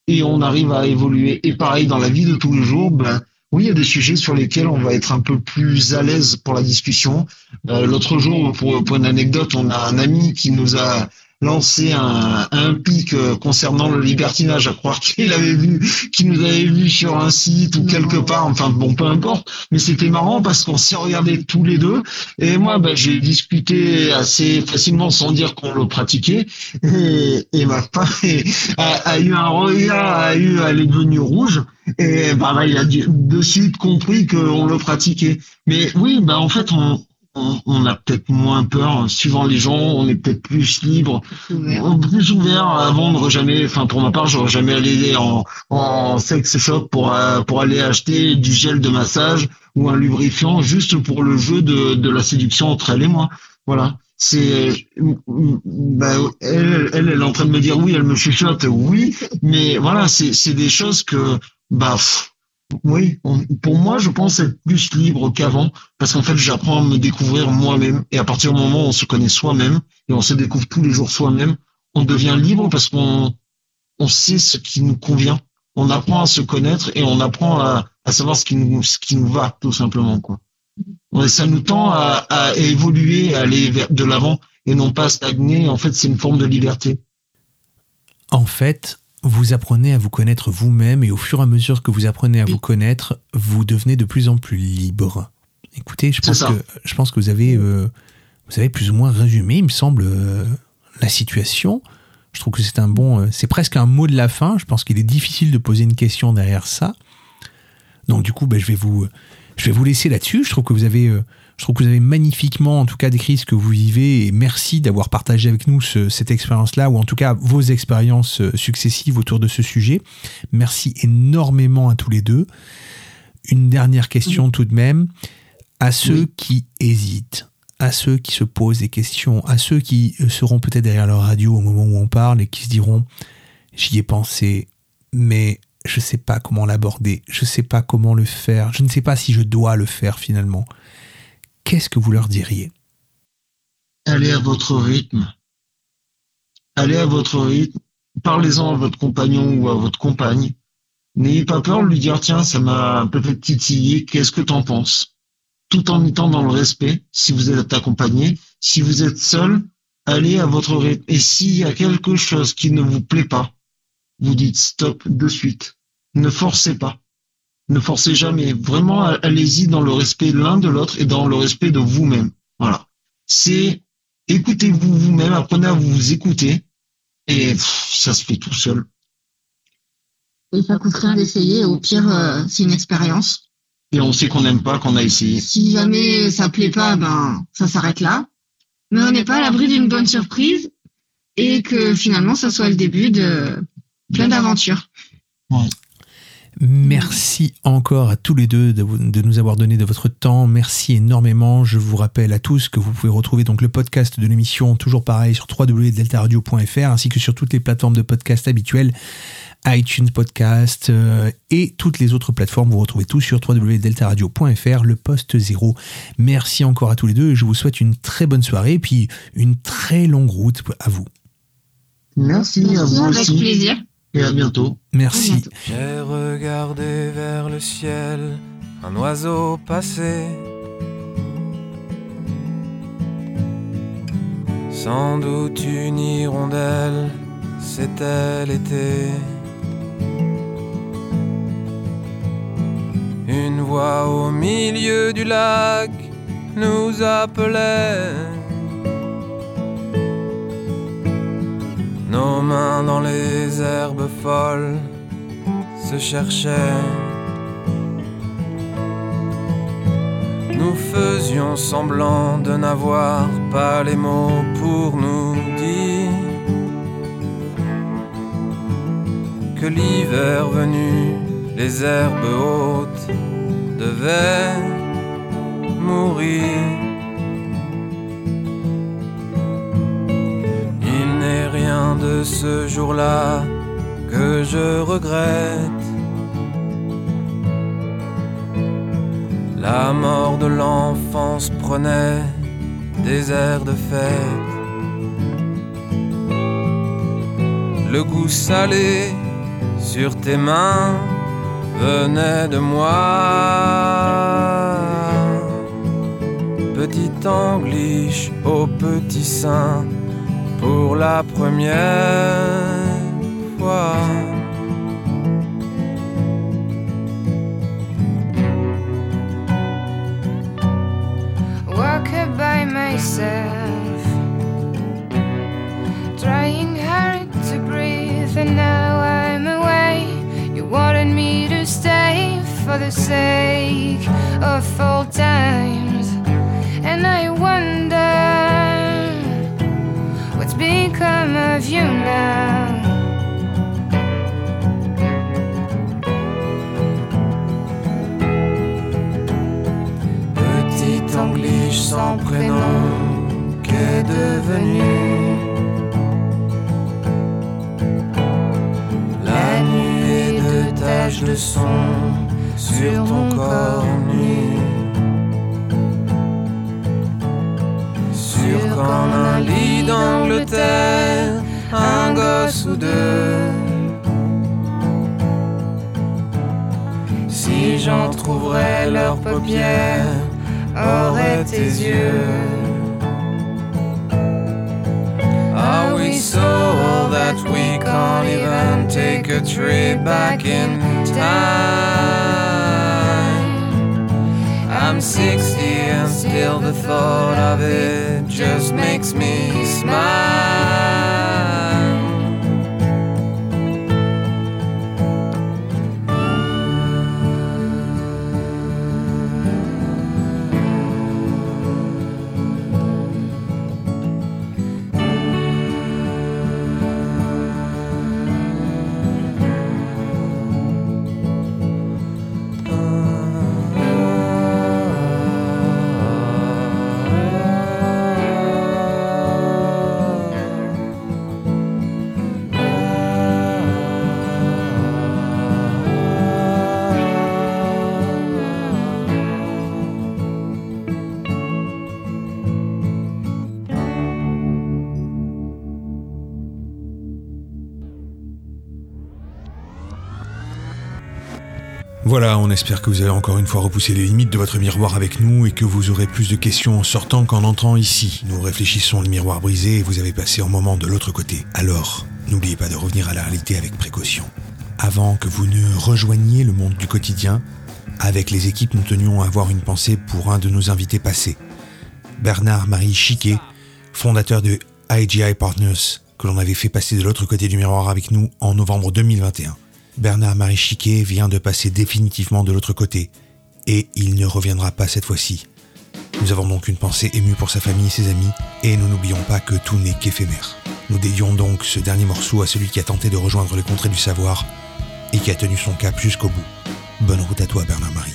et on arrive à évoluer. Et pareil, dans la vie de tous les jours, ben, oui, il y a des sujets sur lesquels on va être un peu plus à l'aise pour la discussion. Euh, L'autre jour, pour, pour une anecdote, on a un ami qui nous a lancé un, un pic euh, concernant le libertinage, à croire qu'il avait vu, qu'il nous avait vu sur un site ou quelque part, enfin bon, peu importe, mais c'était marrant parce qu'on s'est regardé tous les deux, et moi, ben, j'ai discuté assez facilement sans dire qu'on le pratiquait, et, et ma femme [laughs] a, a eu un regard, a eu, elle est devenue rouge, et bah, là, il a dit- de suite compris qu'on le pratiquait. Mais oui, bah en fait, on, on, on a peut-être moins peur, hein, suivant les gens, on est peut-être plus libre, plus ouvert à vendre jamais. Enfin, pour ma part, j'aurais jamais allé en, en sex shop pour euh, pour aller acheter du gel de massage ou un lubrifiant juste pour le jeu de de la séduction entre elle et moi. Voilà. C'est, bah, elle, elle, elle est en train de me dire oui, elle me chuchote, oui, mais voilà, c'est, c'est des choses que, bah, pff, oui, on- pour moi, je pense être plus libre qu'avant, parce qu'en fait, j'apprends à me découvrir moi-même, et à partir du moment où on se connaît soi-même, et on se découvre tous les jours soi-même, on devient libre parce qu'on, on sait ce qui nous convient, on apprend à se connaître, et on apprend à, à savoir ce qui nous, ce qui nous va, tout simplement, quoi. Ouais, ça nous tend à, à évoluer, à aller vers de l'avant, et non pas stagner, en fait, c'est une forme de liberté. En fait, vous apprenez à vous connaître vous-même et au fur et à mesure que vous apprenez à vous connaître, vous devenez de plus en plus libre. Écoutez, je pense que je pense que vous avez euh, vous avez plus ou moins résumé, il me semble, euh, la situation. Je trouve que c'est un bon, euh, c'est presque un mot de la fin. Je pense qu'il est difficile de poser une question derrière ça. Donc du coup, ben, je vais vous, je vais vous laisser là-dessus. Je trouve que vous avez, je trouve que vous avez magnifiquement, en tout cas, décrit ce que vous vivez. Et merci d'avoir partagé avec nous ce- cette expérience-là, ou en tout cas vos expériences euh, successives autour de ce sujet. Merci énormément à tous les deux. Une dernière question tout de même à ceux qui hésitent, à ceux qui se posent des questions, à ceux qui euh, seront peut-être derrière leur radio au moment où on parle et qui se diront j'y ai pensé, mais je sais pas comment l'aborder, je sais pas comment le faire, je ne sais pas si je dois le faire finalement. Qu'est-ce que vous leur diriez? Allez à votre rythme. Allez à votre rythme. Parlez-en à votre compagnon ou à votre compagne. N'ayez pas peur de lui dire, tiens, ça m'a peut-être titillé, qu'est-ce que t'en penses? Tout en étant dans le respect, si vous êtes accompagné. Si vous êtes seul, allez à votre rythme. Et s'il y a quelque chose qui ne vous plaît pas, vous dites stop de suite. ne forcez pas. Ne forcez jamais. Vraiment, allez-y dans le respect l'un de l'autre et dans le respect de vous-même. Voilà. C'est écoutez-vous vous-même, apprenez à vous écouter et pff, ça se fait tout seul. Et ça coûte rien d'essayer. Au pire, euh, c'est une expérience. Et on sait qu'on n'aime pas, qu'on a essayé. Si jamais ça plaît pas, ben ça s'arrête là. Mais on n'est pas à l'abri d'une bonne surprise et que finalement ça soit le début de plein d'aventures. Merci encore à tous les deux de, vous- de nous avoir donné de votre temps. Merci énormément. Je vous rappelle à tous que vous pouvez retrouver donc le podcast de l'émission toujours pareil sur www.deltaradio.fr ainsi que sur toutes les plateformes de podcast habituelles iTunes Podcast euh, et toutes les autres plateformes. Vous retrouvez tout sur www.deltaradio.fr, le poste zéro. Merci encore à tous les deux et je vous souhaite une très bonne soirée et puis une très longue route à vous. Merci à vous Avec plaisir. Et à bientôt. Merci. J'ai regardé vers le ciel, un oiseau passé. Sans doute une hirondelle, c'était l'été. Une voix au milieu du lac nous appelait. Nos mains dans les herbes folles se cherchaient. Nous faisions semblant de n'avoir pas les mots pour nous dire que l'hiver venu, les herbes hautes devaient mourir. Ce jour-là que je regrette. La mort de l'enfance prenait des airs de fête. Le goût salé sur tes mains venait de moi. Petit angliche au petit sein pour la première fois. walk by myself, trying hard to breathe, and now I'm away. You wanted me to stay for the sake of old times, and I wonder become of you now. Petit angliche sans prénom, qu'est devenu La nuée de taches de son sur ton corps Qu'en un lit d'Angleterre, un gosse ou deux. Si j'en trouverais leurs paupières, auraient tes yeux. Are we so old that we can't even take a trip back in time? I'm 60 and still the thought of it just makes me smile. Voilà, on espère que vous avez encore une fois repoussé les limites de votre miroir avec nous et que vous aurez plus de questions en sortant qu'en entrant ici. Nous réfléchissons le miroir brisé et vous avez passé un moment de l'autre côté. Alors, n'oubliez pas de revenir à la réalité avec précaution. Avant que vous ne rejoigniez le monde du quotidien, avec les équipes, nous tenions à avoir une pensée pour un de nos invités passés, Bernard-Marie Chiquet, fondateur de IGI Partners, que l'on avait fait passer de l'autre côté du miroir avec nous en novembre 2021. Bernard-Marie Chiquet vient de passer définitivement de l'autre côté, et il ne reviendra pas cette fois-ci. Nous avons donc une pensée émue pour sa famille et ses amis, et nous n'oublions pas que tout n'est qu'éphémère. Nous dédions donc ce dernier morceau à celui qui a tenté de rejoindre les contrées du savoir et qui a tenu son cap jusqu'au bout. Bonne route à toi Bernard-Marie.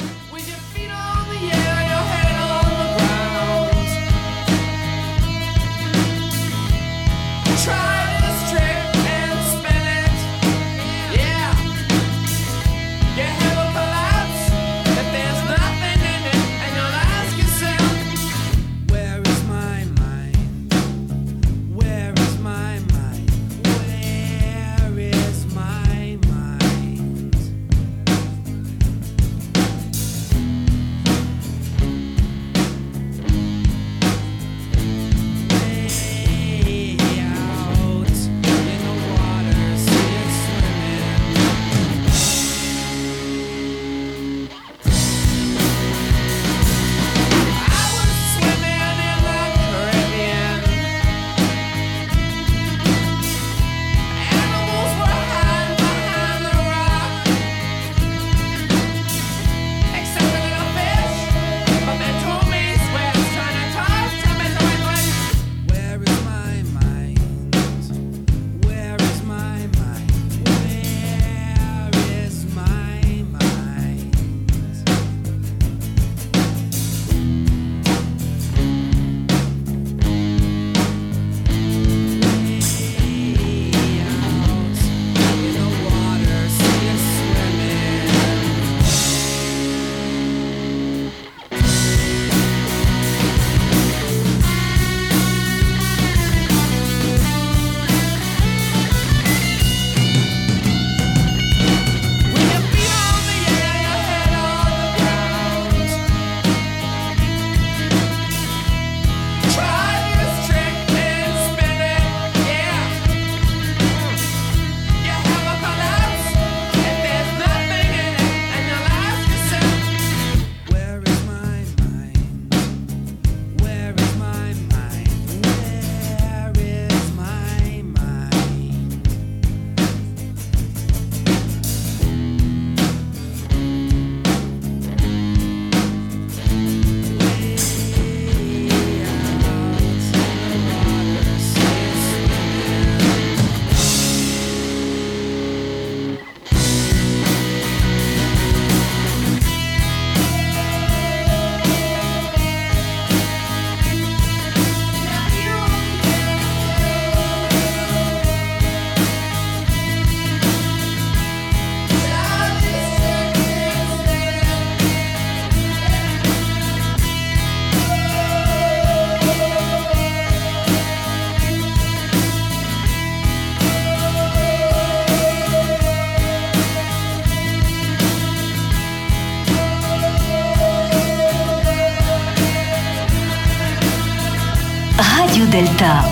Delta.